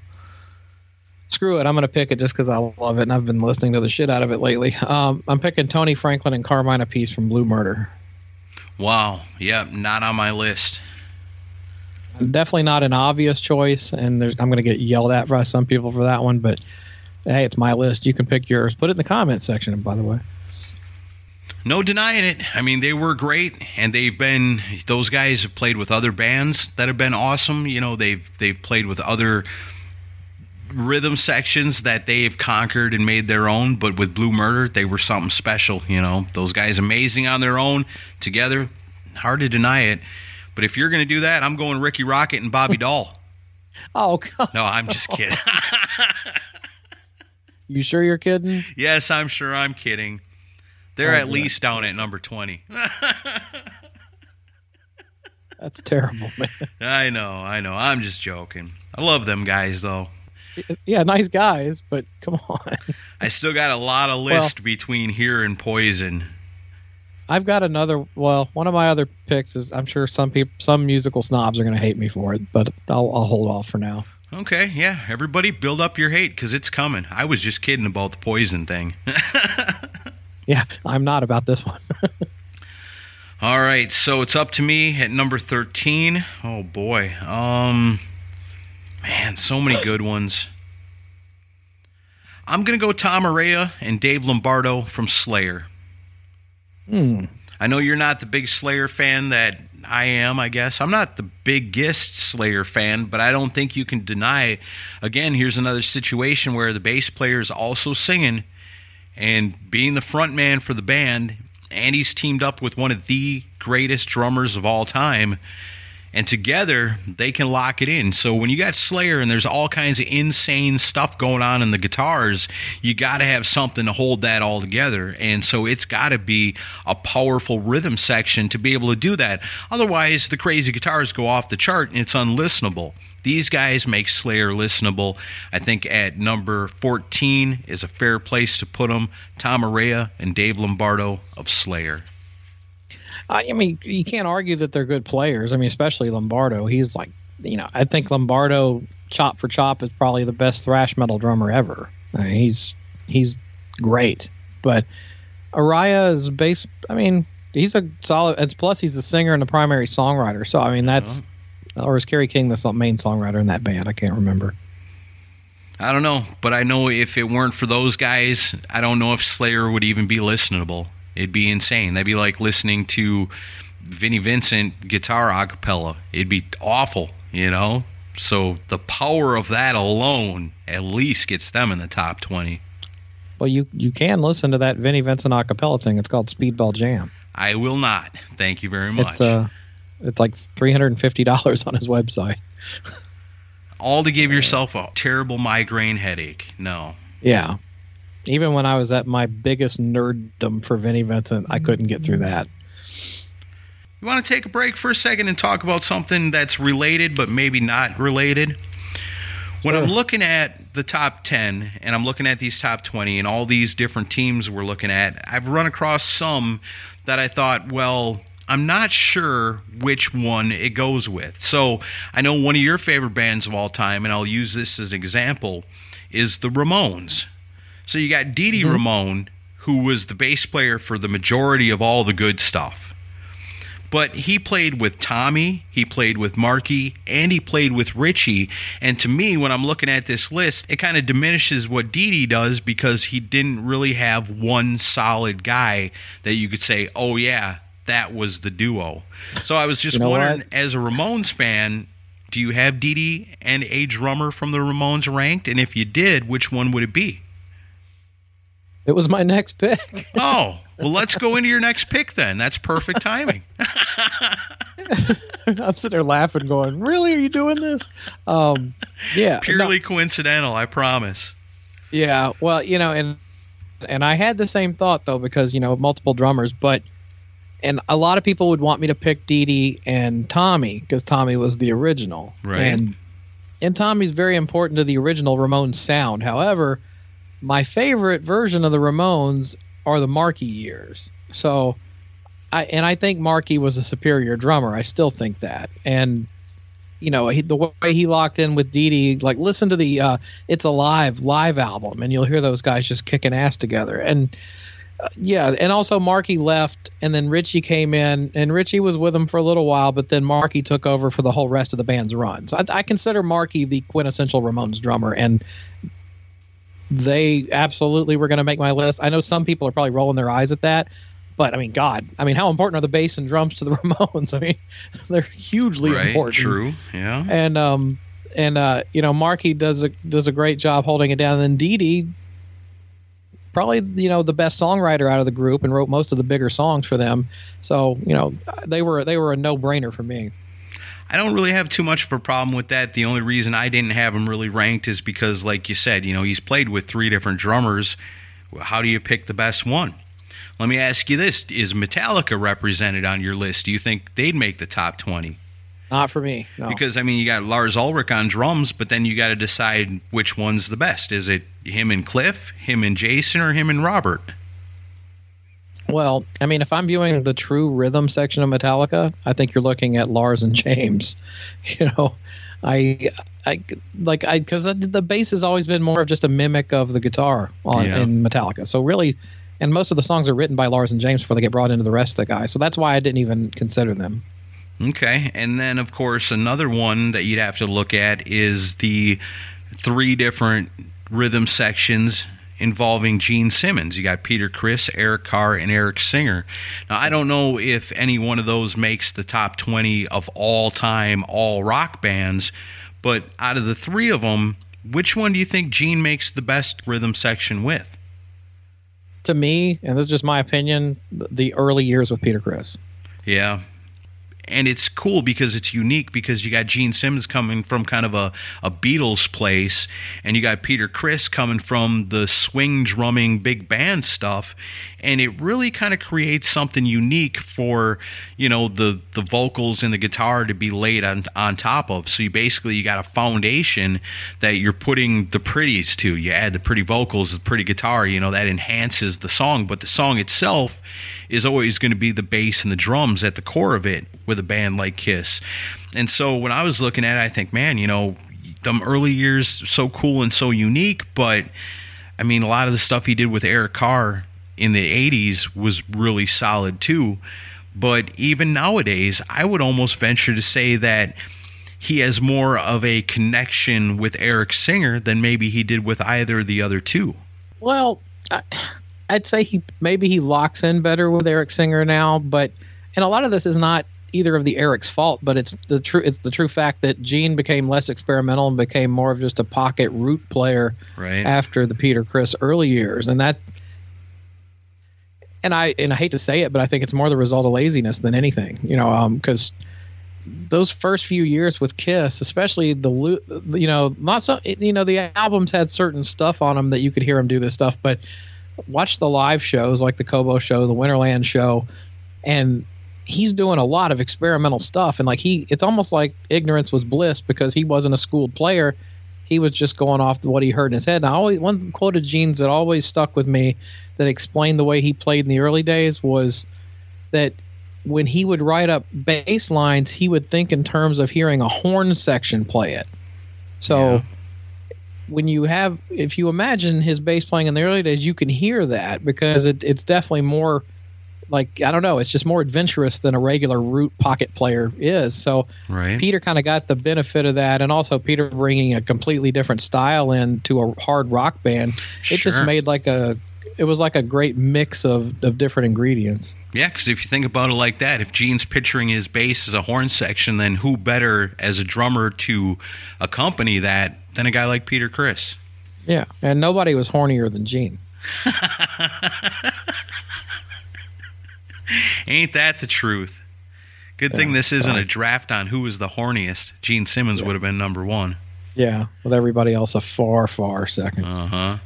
Screw it, I'm gonna pick it just because I love it and I've been listening to the shit out of it lately. Um, I'm picking Tony Franklin and Carmine Appice from Blue Murder. Wow. Yep, not on my list. definitely not an obvious choice, and there's, I'm going to get yelled at by some people for that one. But hey, it's my list. You can pick yours. Put it in the comment section. By the way, No denying it. I mean, they were great, and they've been. Those guys have played with other bands that have been awesome. You know, they've they've played with other rhythm sections that they've conquered and made their own. But with Blue Murder, they were something special. You know, those guys amazing on their own. Together, hard to deny it. But if you're going to do that, I'm going Rikki Rockett and Bobby (laughs) Dall. Oh, God. No, I'm just kidding. (laughs) you sure you're kidding? yes, I'm sure I'm kidding. They're oh, at least down at number 20. (laughs) That's terrible, man. I know, I know. I'm just joking. I love them guys, though. (laughs) Yeah, nice guys, but come on. I still got a lot of list well, between here and Poison. I've got another. Well, one of my other picks is I'm sure some people, some musical snobs are going to hate me for it, but I'll, I'll hold off for now. Okay, yeah. Everybody build up your hate because it's coming. I was just kidding about the poison thing. (laughs) yeah, I'm not about this one. (laughs) All right, so it's up to me at number 13. Oh boy. Um man, so many good ones. I'm going to go Tom Araya and Dave Lombardo from Slayer. Hmm. I know you're not the big Slayer fan that I am, I guess. I'm not the biggest Slayer fan, but I don't think you can deny. Again, here's another situation where the bass player is also singing and being the front man for the band, and he's teamed up with one of the greatest drummers of all time and together they can lock it in. So when you got Slayer and there's all kinds of insane stuff going on in the guitars, you got to have something to hold that all together. And so it's got to be a powerful rhythm section to be able to do that. Otherwise, the crazy guitars go off the chart and it's unlistenable. These guys make Slayer listenable. I think at number 14 is a fair place to put them. Tom Araya and Dave Lombardo of Slayer. I mean, you can't argue that they're good players. I mean, especially Lombardo. He's like, you know, I think Lombardo, chop for chop, is probably the best thrash metal drummer ever. I mean, he's he's great. But Araya is bass. I mean, he's a solid. It's plus he's the singer and the primary songwriter. So I mean, that's uh-huh. or is Kerry King the main songwriter in that band? I can't remember. I don't know, but I know if it weren't for those guys, I don't know if Slayer would even be listenable. It'd be insane. That'd be like listening to Vinnie Vincent guitar a cappella. It'd be awful, you know? So the power of that alone at least gets them in the top 20. Well, you, you can listen to that Vinnie Vincent a cappella thing. It's called Speedball Jam. I will not. Thank you very much. It's, uh, it's like $350 on his website. (laughs) All to give yourself a terrible migraine headache. No. Yeah even when I was at my biggest nerddom for Vinnie Vincent, I couldn't get through that. You want to take a break for a second and talk about something that's related but maybe not related? When I'm looking at the top 10 and I'm looking at these top 20 and all these different teams we're looking at, I've run across some that I thought, well, I'm not sure which one it goes with. So I know one of your favorite bands of all time, and I'll use this as an example, is the Ramones. So you got Dee Dee mm-hmm. Ramone, who was the bass player for the majority of all the good stuff. But he played with Tommy, he played with Marky, and he played with Richie. And to me, when I'm looking at this list, it kind of diminishes what Dee Dee does because he didn't really have one solid guy that you could say, oh, yeah, that was the duo. So I was just you know wondering, what? as a Ramones fan, do you have Dee Dee and a drummer from the Ramones ranked? And if you did, which one would it be? It was my next pick. (laughs) oh, well, let's go into your next pick then. That's perfect timing. (laughs) I'm sitting there laughing, going, "Really? Are you doing this?" Um, yeah, purely no, coincidental. I promise. Yeah. Well, you know, and and I had the same thought though because you know multiple drummers, but and a lot of people would want me to pick Dee Dee and Tommy because Tommy was the original, right? And and Tommy's very important to the original Ramones sound. However, my favorite version of the Ramones are the Marky years. So, I and I think Marky was a superior drummer. I still think that. And you know, he, the way he locked in with Dee Dee, like listen to the uh, "It's Alive" live live album, and you'll hear those guys just kicking ass together. And uh, yeah, and also Marky left, and then Richie came in, and Richie was with him for a little while, but then Marky took over for the whole rest of the band's run. So I, I consider Marky the quintessential Ramones drummer, and they absolutely were going to make my list. I know some people are probably rolling their eyes at that, But I mean, God, I mean, how important are the bass and drums to the (laughs) Ramones? I mean, (laughs) they're hugely right. important. True. Yeah. And um, and uh, you know, Marky does a does a great job holding it down. And then Dee Dee, probably you know the best songwriter out of the group and wrote most of the bigger songs for them. So you know, they were they were a no brainer for me. I don't really have too much of a problem with that. The only reason I didn't have him really ranked is because, like you said, you know, he's played with three different drummers. How do you pick the best one? Let me ask you this: Is Metallica represented on your list? Do you think they'd make the top twenty? Not for me. No. Because I mean, you got Lars Ulrich on drums, but then you got to decide which one's the best. Is it him and Cliff, him and Jason, or him and Robert? Well, I mean, if I'm viewing the true rhythm section of Metallica, I think you're looking at Lars and James. (laughs) You know, I, I like I because the bass has always been more of just a mimic of the guitar on Yeah. in Metallica. So really, and most of the songs are written by Lars and James before they get brought into the rest of the guys. So that's why I didn't even consider them. Okay. And then, of course, another one that you'd have to look at is the three different rhythm sections involving Gene Simmons. You got Peter Criss, Eric Carr, and Eric Singer. Now, I don't know if any one of those makes the top 20 of all time, all rock bands, but out of the three of them, which one do you think Gene makes the best rhythm section with? To me, and this is just my opinion, the early years with Peter Criss. Yeah. And it's cool because it's unique because you got Gene Simmons coming from kind of a, a Beatles place, and you got Peter Criss coming from the swing drumming big band stuff. And it really kind of creates something unique for, you know, the, the vocals and the guitar to be laid on, on top of. So you basically you got a foundation that you're putting the pretties to. You add the pretty vocals, the pretty guitar, you know, that enhances the song. But the song itself is always going to be the bass and the drums at the core of it with a band like Kiss. And so when I was looking at it, I think, man, you know, them early years so cool and so unique, but I mean, a lot of the stuff he did with Eric Carr in the 80s was really solid too. But even nowadays, I would almost venture to say that he has more of a connection with Eric Singer than maybe he did with either of the other two. Well, I'd say he maybe he locks in better with Eric Singer now, but and a lot of this is not either of the Eric's fault, but it's the true it's the true fact that Gene became less experimental and became more of just a pocket root player Right. after the Peter Criss early years, and that. And I and I hate to say it, but I think it's more the result of laziness than anything, you know, um, because those first few years with Kiss, especially the you know not so you know the albums had certain stuff on them that you could hear them do this stuff, but watch the live shows like the Cobo show, the Winterland show, and he's doing a lot of experimental stuff and like he it's almost like ignorance was bliss because he wasn't a schooled player. He was just going off what he heard in his head. I always one quote of Gene's that always stuck with me that explained the way he played in the early days was that when he would write up bass lines, he would think in terms of hearing a horn section play it. So Yeah. when you have, if you imagine his bass playing in the early days, you can hear that because it, it's definitely more like I don't know, it's just more adventurous than a regular root pocket player is. So Right. Peter kind of got the benefit of that, and also Peter bringing a completely different style into a hard rock band. It just made like a, it was like a great mix of of different ingredients. Yeah, because if you think about it like that, if Gene's picturing his bass as a horn section, then who better as a drummer to accompany that than a guy like Peter Criss? Yeah, and nobody was hornier than Gene. (laughs) (laughs) Ain't that the truth? Good thing this isn't a draft on who was the horniest. Gene Simmons would have been number one. Yeah, with everybody else a far, far second. Uh huh.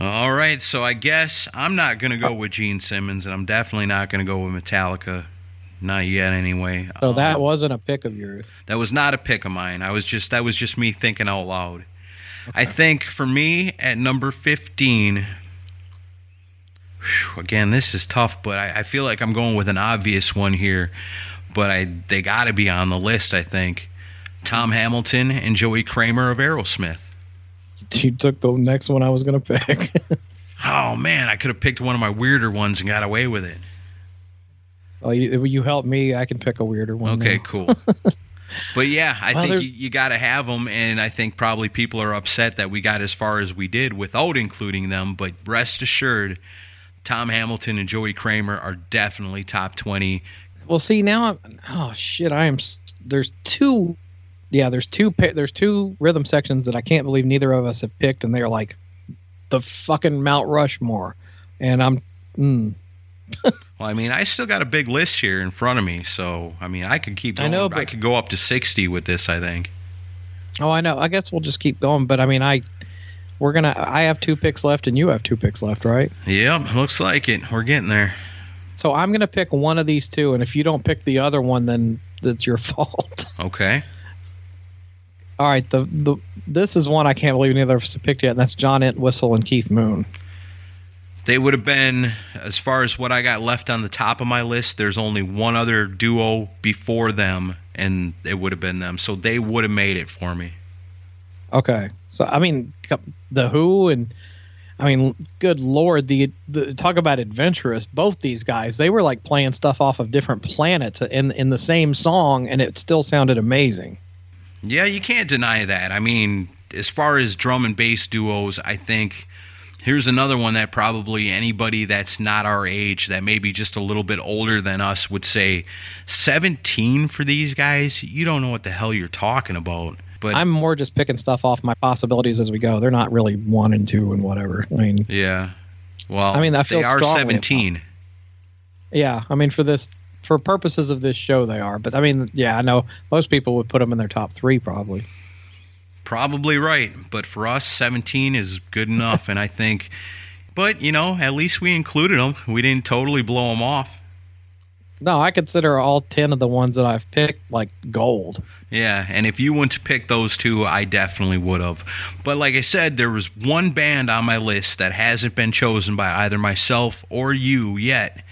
All right, so I guess I'm not going to go with Gene Simmons, and I'm definitely not going to go with Metallica. Not yet, anyway. so Um, that wasn't a pick of yours. That was not a pick of mine. I was just that was just me thinking out loud. I think for me at number fifteen. Whew, again, this is tough, but I, I feel like I'm going with an obvious one here. But I they got to be on the list. I think Tom Hamilton and Joey Kramer of Aerosmith. You took the next one I was going to pick. (laughs) Oh man, I could have picked one of my weirder ones and got away with it. oh, you, you help me. I can pick a weirder one. Okay, now. cool. (laughs) But yeah, I Well, think you, you got to have them, and I think probably people are upset that we got as far as we did without including them. But rest assured, Tom Hamilton and Joey Kramer are definitely top 20. Well, see now, I'm, oh shit, I am. There's two, yeah, there's two. There's two rhythm sections that I can't believe neither of us have picked, and they're like the fucking Mount Rushmore, and I'm. Mm, (laughs) Well, I mean, I still got a big list here in front of me, so I mean, I could keep going. I know, I could go up to 60 with this, I think. oh, I know. I guess we'll just keep going, but I mean, I. We're gonna. I have two picks left, and you have two picks left, right? Yep, looks like it. We're getting there. So I'm gonna pick one of these two, and if you don't pick the other one, then that's your (laughs) fault. Okay. All right, the the this is one I can't believe neither of us have picked yet, and that's John Entwistle and Keith Moon. They would have been, as far as what I got left on the top of my list, there's only one other duo before them, and it would have been them. So they would have made it for me. Okay, so I mean, the Who and I mean, good lord, the, the talk about adventurous. Both these guys, they were like playing stuff off of different planets in in the same song, and it still sounded amazing. Yeah, you can't deny that. I mean, as far as drum and bass duos, I think here's another one that probably anybody that's not our age, that maybe just a little bit older than us, would say 17 for these guys. You don't know what the hell you're talking about. But I'm more just picking stuff off my possibilities as we go. They're not really one and two and whatever. I mean, yeah, well, I mean, I feel they are strongly about 17. yeah, I mean for this for purposes of this show they are, but I mean, yeah, I know most people would put them in their top three probably. Probably right, but for us, 17 is good enough, and I think. But you know, at least we included them. We didn't totally blow them off. No, I consider all ten of the ones that I've picked like gold. Yeah, and if you went to pick those two, I definitely would have. But like I said, there was one band on my list that hasn't been chosen by either myself or you yet,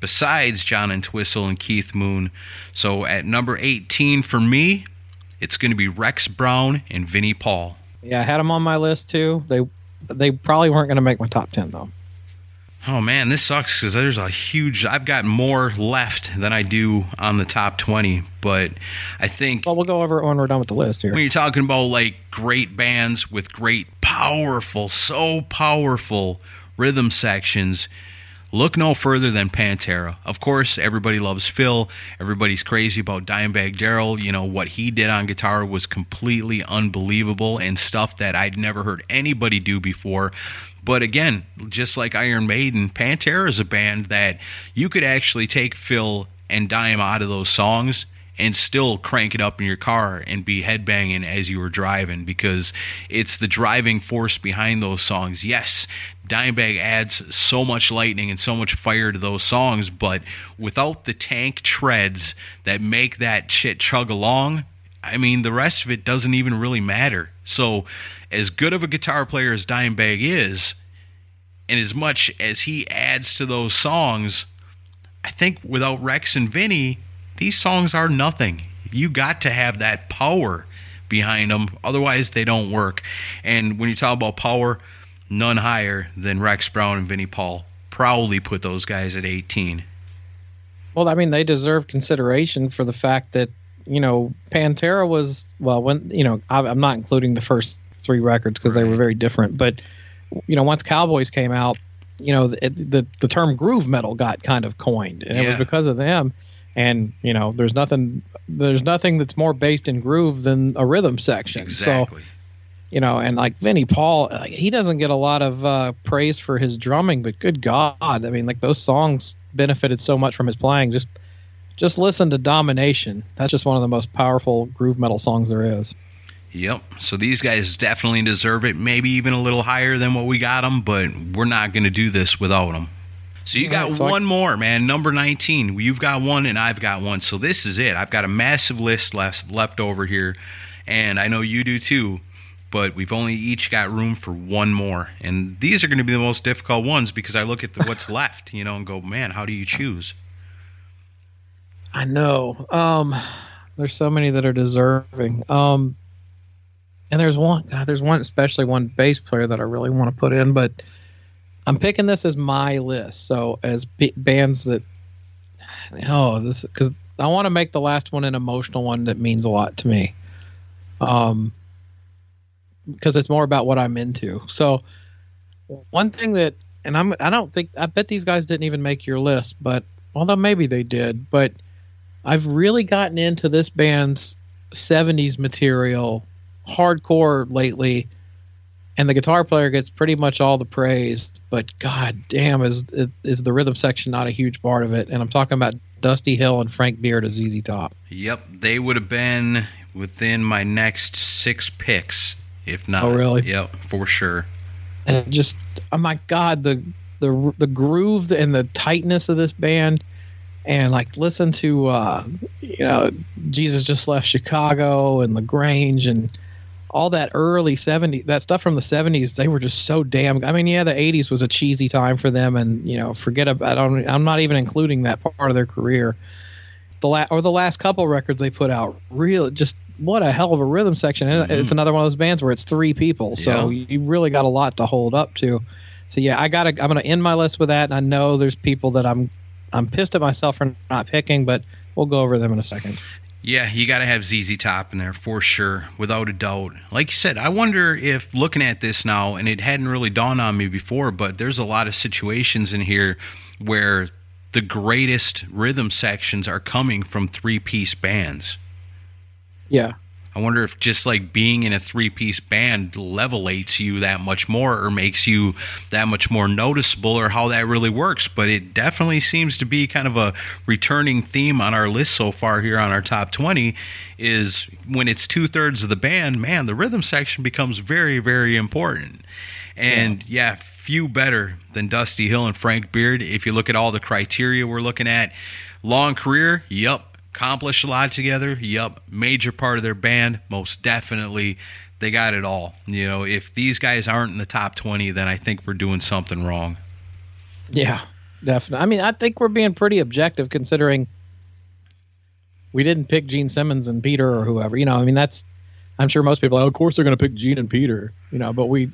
besides John Entwistle and Keith Moon. So at number 18 for me, it's going to be Rex Brown and Vinnie Paul. Yeah, I had them on my list too. They they probably weren't going to make my top ten though. Oh man, this sucks because there's a huge. I've got more left than I do on the top 20, but I think Well, we'll go over it when we're done with the list here. when you're talking about like great bands with great powerful so powerful rhythm sections look no further than pantera. Of course everybody loves phil. Everybody's crazy about dimebag darrell you know what he did on guitar was completely unbelievable and stuff that i'd never heard anybody do before. But again just like iron maiden pantera is a band that you could actually take phil and dime out of those songs and still crank it up in your car and be headbanging as you were driving because it's the driving force behind those songs. Yes, Dimebag adds so much lightning and so much fire to those songs, but without the tank treads that make that shit chug along, I mean, the rest of it doesn't even really matter. So, as good of a guitar player as Dimebag is, and as much as he adds to those songs, I think without Rex and Vinnie, these songs are nothing. You got to have that power behind them, otherwise they don't work. And when you talk about power, none higher than Rex Brown and Vinnie Paul. Proudly put those guys at 18. Well, I mean, they deserve consideration for the fact that you know Pantera was well when you know I, I'm not including the first three records because they were very different, but you know once Cowboys came out, you know the the, the term groove metal got kind of coined, and it was because of them. And you know, there's nothing there's nothing that's more based in groove than a rhythm section. So Exactly. You know, and like Vinnie Paul, uh, he doesn't get a lot of uh, praise for his drumming, but good God, I mean, like those songs benefited so much from his playing. Just, just listen to Domination. That's just one of the most powerful groove metal songs there is. Yep. So these guys definitely deserve it. Maybe even a little higher than what we got them, but we're not going to do this without them. So you got Right, so I- one more, man. Number 19. You've got one and I've got one. So this is it. I've got a massive list left, left over here. And I know you do too. But we've only each got room for one more. And these are going to be the most difficult ones because I look at the, what's (laughs) left, you know, and go, man, how do you choose? I know. Um, there's so many that are deserving. Um, and there's one. God, there's one, especially one bass player that I really want to put in, but I'm picking this as my list. So as b- bands that, oh, this because I want to make the last one an emotional one that means a lot to me. Um, because it's more about what I'm into. So one thing that and I'm I don't think I bet these guys didn't even make your list, but although maybe they did, but I've really gotten into this band's 70s material hardcore lately and the guitar player gets pretty much all the praise but god damn is is the rhythm section not a huge part of it? And i'm talking about dusty hill and frank beard as ZZ top. Yep they would have been within my next six picks if not. Oh really? Yep for sure. And just oh my god the the the groove and the tightness of this band. And like listen to uh you know jesus just left chicago and la grange and all that early 70s that stuff from the 70s they were just so damn i mean yeah the 80s was a cheesy time for them and you know forget about I don't, i'm not even including that part of their career. The la- or the last couple records they put out really just what a hell of a rhythm section and mm-hmm. it's another one of those bands where it's three people so yeah. you really got a lot to hold up to so yeah i gotta i'm gonna end my list with that and i know there's people that i'm i'm pissed at myself for not picking but we'll go over them in a second yeah, you got to have ZZ Top in there for sure, without a doubt. Like you said, I wonder if looking at this now, and it hadn't really dawned on me before, but there's a lot of situations in here where the greatest rhythm sections are coming from three piece bands. Yeah. I wonder if just like being in a three piece band levelates you that much more or makes you that much more noticeable or how that really works. But it definitely seems to be kind of a returning theme on our list so far here on our top 20 is when it's two thirds of the band, man, the rhythm section becomes very, very important. And yeah. yeah, few better than Dusty Hill and Frank Beard. If you look at all the criteria we're looking at, long career, yep, accomplished a lot together. Yup, major part of their band, most definitely. They got it all. You know, if these guys aren't in the top 20, then I think we're doing something wrong. Yeah, definitely. I mean, I think we're being pretty objective considering we didn't pick Gene Simmons and Peter or whoever. You know, I mean, that's, I'm sure most people, oh, of course they're going to pick Gene and Peter, you know, but we,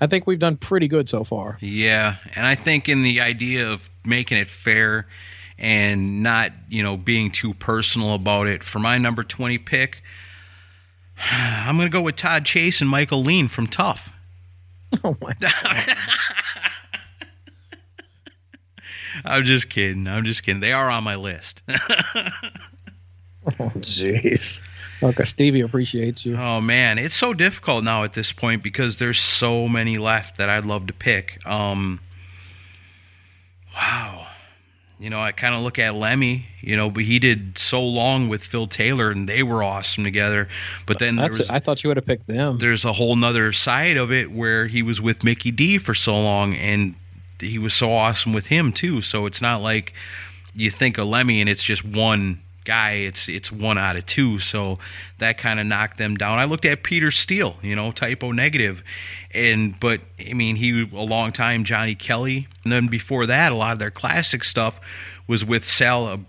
I think we've done pretty good so far. Yeah. And I think in the idea of making it fair, and not, you know, being too personal about it. For my number 20 pick, (sighs) I'm going to go with Todd Chase and Michael Lean from Tuff. (laughs) Oh my God. (laughs) I'm just kidding. I'm just kidding. They are on my list. oh, (laughs) jeez. Okay, Stevie appreciates you. Oh man, it's so difficult now at this point because there's so many left that I'd love to pick. Um, wow. You know, I kind of look at Lemmy, you know, but he did so long with Phil Taylor and they were awesome together. But then That's was, I thought you would have picked them. There's a whole nother side of it where he was with Mikkey Dee for so long and he was so awesome with him too. So it's not like you think of Lemmy and it's just one guy. It's it's one out of two. So that kind of knocked them down. I looked at Peter Steele, you know, Type O Negative, and but I mean he a long time Johnny Kelly, and then before that a lot of their classic stuff was with Sal a,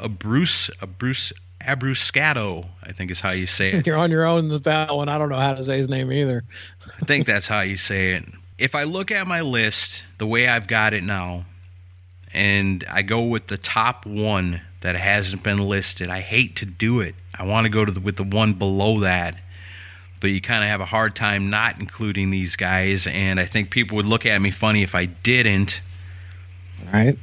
a uh, Bruce a Bruce Abruscato, I think is how you say it. You're on your own with that one. I don't know how to say his name either. I think that's how you say it. If I look at my list the way I've got it now, and I go with the top one that hasn't been listed, I hate to do it. I want to go to the, with the one below that but you kind of have a hard time not including these guys. And I think people would look at me funny if I didn't. All right.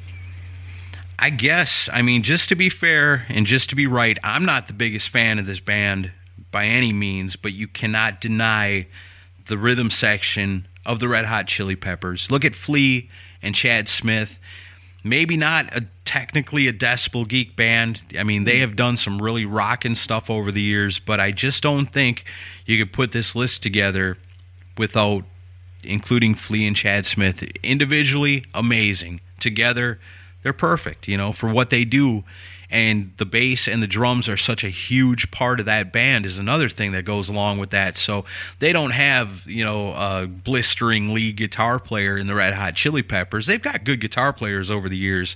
I guess, I mean, just to be fair and just to be right, I'm not the biggest fan of this band by any means, but you cannot deny the rhythm section of the Red Hot Chili Peppers. Look at Flea and Chad Smith. Maybe not a technically a Decibel Geek band. I mean, they hmm. have done some really rocking stuff over the years, but I just don't think you could put this list together without including Flea and Chad Smith. Individually, amazing. Together, they're perfect, you know, for what they do and the bass and the drums are such a huge part of that band is another thing that goes along with that so they don't have you know a blistering lead guitar player in the red hot chili peppers they've got good guitar players over the years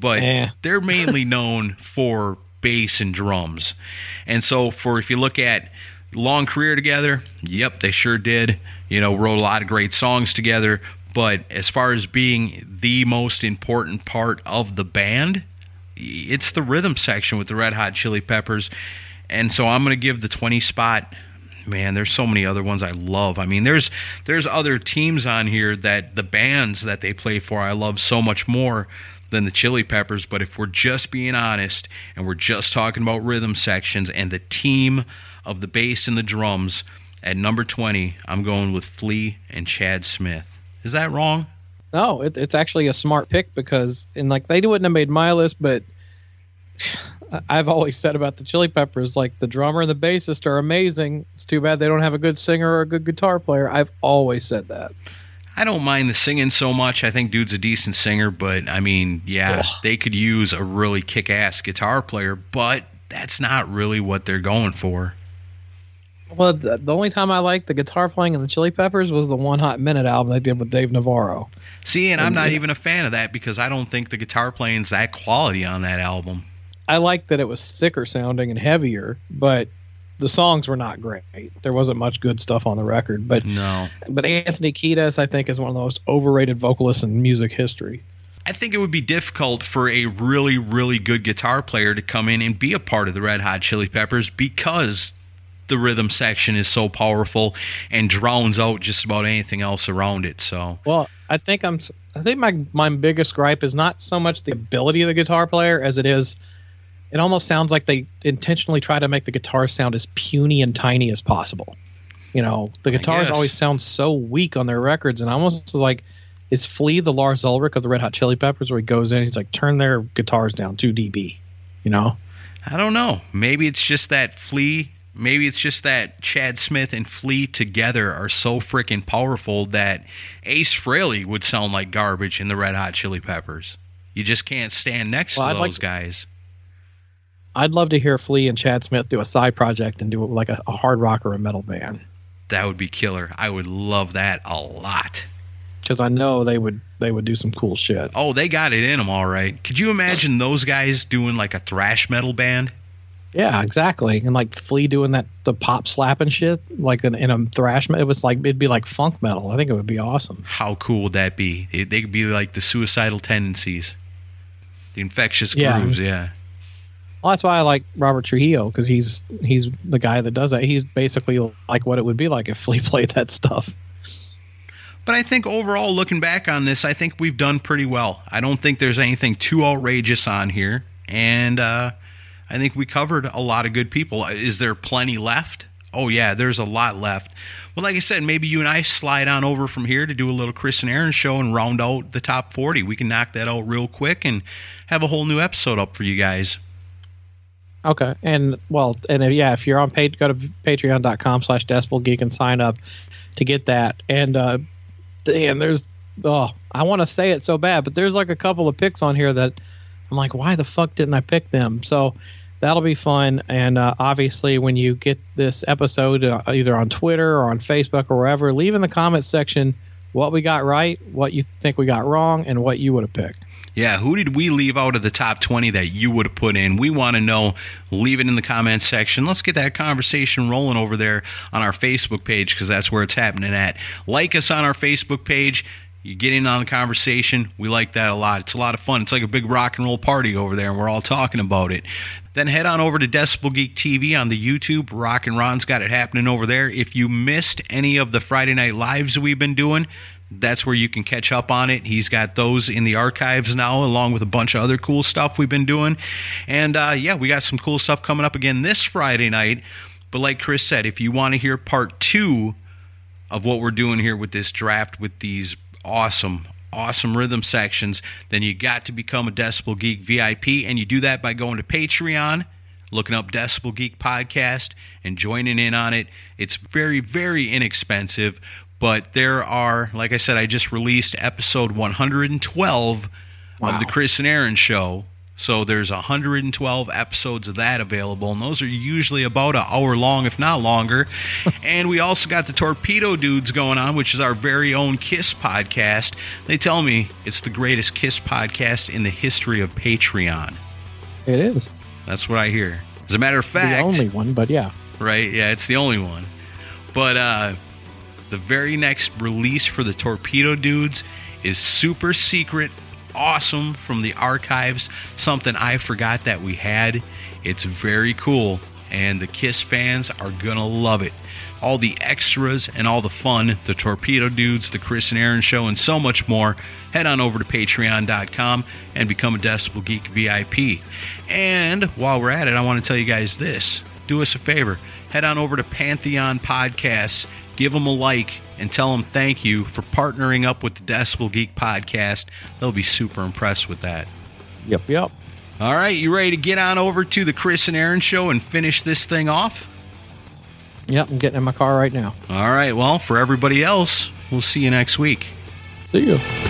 but yeah. they're mainly known for bass and drums and so for if you look at long career together yep they sure did you know wrote a lot of great songs together but as far as being the most important part of the band it's the rhythm section with the Red Hot Chili Peppers. And so I'm going to give the 20 spot man, there's so many other ones I love. I mean, there's there's other teams on here that the bands that they play for I love so much more than the Chili Peppers. But if we're just being honest and we're just talking about rhythm sections and the team of the bass and the drums, at number 20, I'm going with Flea and Chad Smith. Is that wrong? No, it, it's actually a smart pick because, and like they wouldn't have made my list, but (sighs) I've always said about the Chili Peppers, like the drummer and the bassist are amazing. It's too bad they don't have a good singer or a good guitar player. I've always said that. I don't mind the singing so much. I think dude's a decent singer, but I mean, yeah, Ugh. they could use a really kick ass guitar player, but that's not really what they're going for. Well, the, only time I liked the guitar playing in the Chili Peppers was the One Hot Minute album they did with Dave Navarro. See, and, and I'm not even a fan of that because I don't think the guitar playing's that quality on that album. I like that it was thicker sounding and heavier, but the songs were not great. There wasn't much good stuff on the record, but no. But Anthony Kiedis, I think, is one of the most overrated vocalists in music history. I think it would be difficult for a really, really good guitar player to come in and be a part of the Red Hot Chili Peppers because the rhythm section is so powerful and drowns out just about anything else around it. So well, I think I'm. I think my my biggest gripe is not so much the ability of the guitar player as it is. It almost sounds like they intentionally try to make the guitar sound as puny and tiny as possible. You know, the guitars always sound so weak on their records, and I almost like, is Flea the Lars Ulrich of the Red Hot Chili Peppers, where he goes in, he's like, turn their guitars down two dB. You know, I don't know. Maybe it's just that Flea Maybe it's just that Chad Smith and Flea together are so freaking powerful that Ace Frehley would sound like garbage in the Red Hot Chili Peppers. You just can't stand next well, to I'd those like to, guys. I'd love to hear Flea and Chad Smith do a side project and do like a, a hard rock or a metal band. That would be killer. I would love that a lot. Because I know they would they would do some cool shit. Oh, they got it in them, all right. Could you imagine those guys doing like a thrash metal band? Yeah, exactly. And like Flea doing that the pop slapping shit like in, in a thrash metal. It was like it'd be like funk metal. I think it would be awesome. How cool would that be? They, they could be like the suicidal tendencies, the infectious grooves. Yeah. yeah. Well, that's why I like Robert Trujillo because he's he's the guy that does that. He's basically like what it would be like if (laughs) Flea played that stuff. But I think overall, looking back on this, I think we've done pretty well. I don't think there's anything too outrageous on here, and uh, I think we covered a lot of good people. Is there plenty left? Oh, yeah, there's a lot left. Well, like I said, maybe you and I slide on over from here to do a little Chris and Aaron show and round out the top 40. We can knock that out real quick and have a whole new episode up for you guys. Okay. And, well, and if, yeah, if you're on page, go to patreon.com slash decibel geek and sign up to get that. And, uh, and there's, oh, I want to say it so bad, but there's like a couple of picks on here that I'm like, why the fuck didn't I pick them? So, that'll be fun. And uh, obviously, when you get this episode, uh, either on Twitter or on Facebook or wherever, leave in the comments section what we got right, what you think we got wrong, and what you would have picked. Yeah, who did we leave out of the top 20 that you would have put in? We want to know. Leave it in the comments section. Let's get that conversation rolling over there on our Facebook page because that's where it's happening at. Like us on our Facebook page. You get in on the conversation. We like that a lot. It's a lot of fun. It's like a big rock and roll party over there, and we're all talking about it. Then head on over to Decibel Geek TV on the YouTube. Rock and Ron's got it happening over there. If you missed any of the Friday night lives we've been doing, that's where you can catch up on it. He's got those in the archives now, along with a bunch of other cool stuff we've been doing. And uh, yeah, we got some cool stuff coming up again this Friday night. But like Chris said, if you want to hear part two of what we're doing here with this draft with these awesome, awesome rhythm sections, then you got to become a Decibel Geek VIP. And you do that by going to Patreon, looking up Decibel Geek Podcast, and joining in on it. It's very, very inexpensive. But there are, like I said, I just released episode 112 wow. of the Chris and Aaron Show so there's 112 episodes of that available, and those are usually about an hour long, if not longer. (laughs) and we also got the Torpedo Dudes going on, which is our very own Kiss podcast. They tell me it's the greatest Kiss podcast in the history of Patreon. It is. That's what I hear. As a matter of fact, the only one, but yeah, right, yeah, it's the only one. But uh, the very next release for the Torpedo Dudes is super secret awesome from the archives, something I forgot that we had. It's very cool, and the Kiss fans are to love it. all the extras and all the fun, the Torpedo Dudes, the Chris and Aaron Show, and so much more, head on over to patreon.com and become a Decibel Geek VIP. And while we're at it, I want to tell you guys this do us a favor head on over to Pantheon Podcasts, give them a like, and tell them thank you for partnering up with the Decibel Geek Podcast. They'll be super impressed with that. Yep, yep. All right, you ready to get on over to the Chris and Aaron show and finish this thing off? Yep, I'm getting in my car right now. All right, well, for everybody else, we'll see you next week. See you.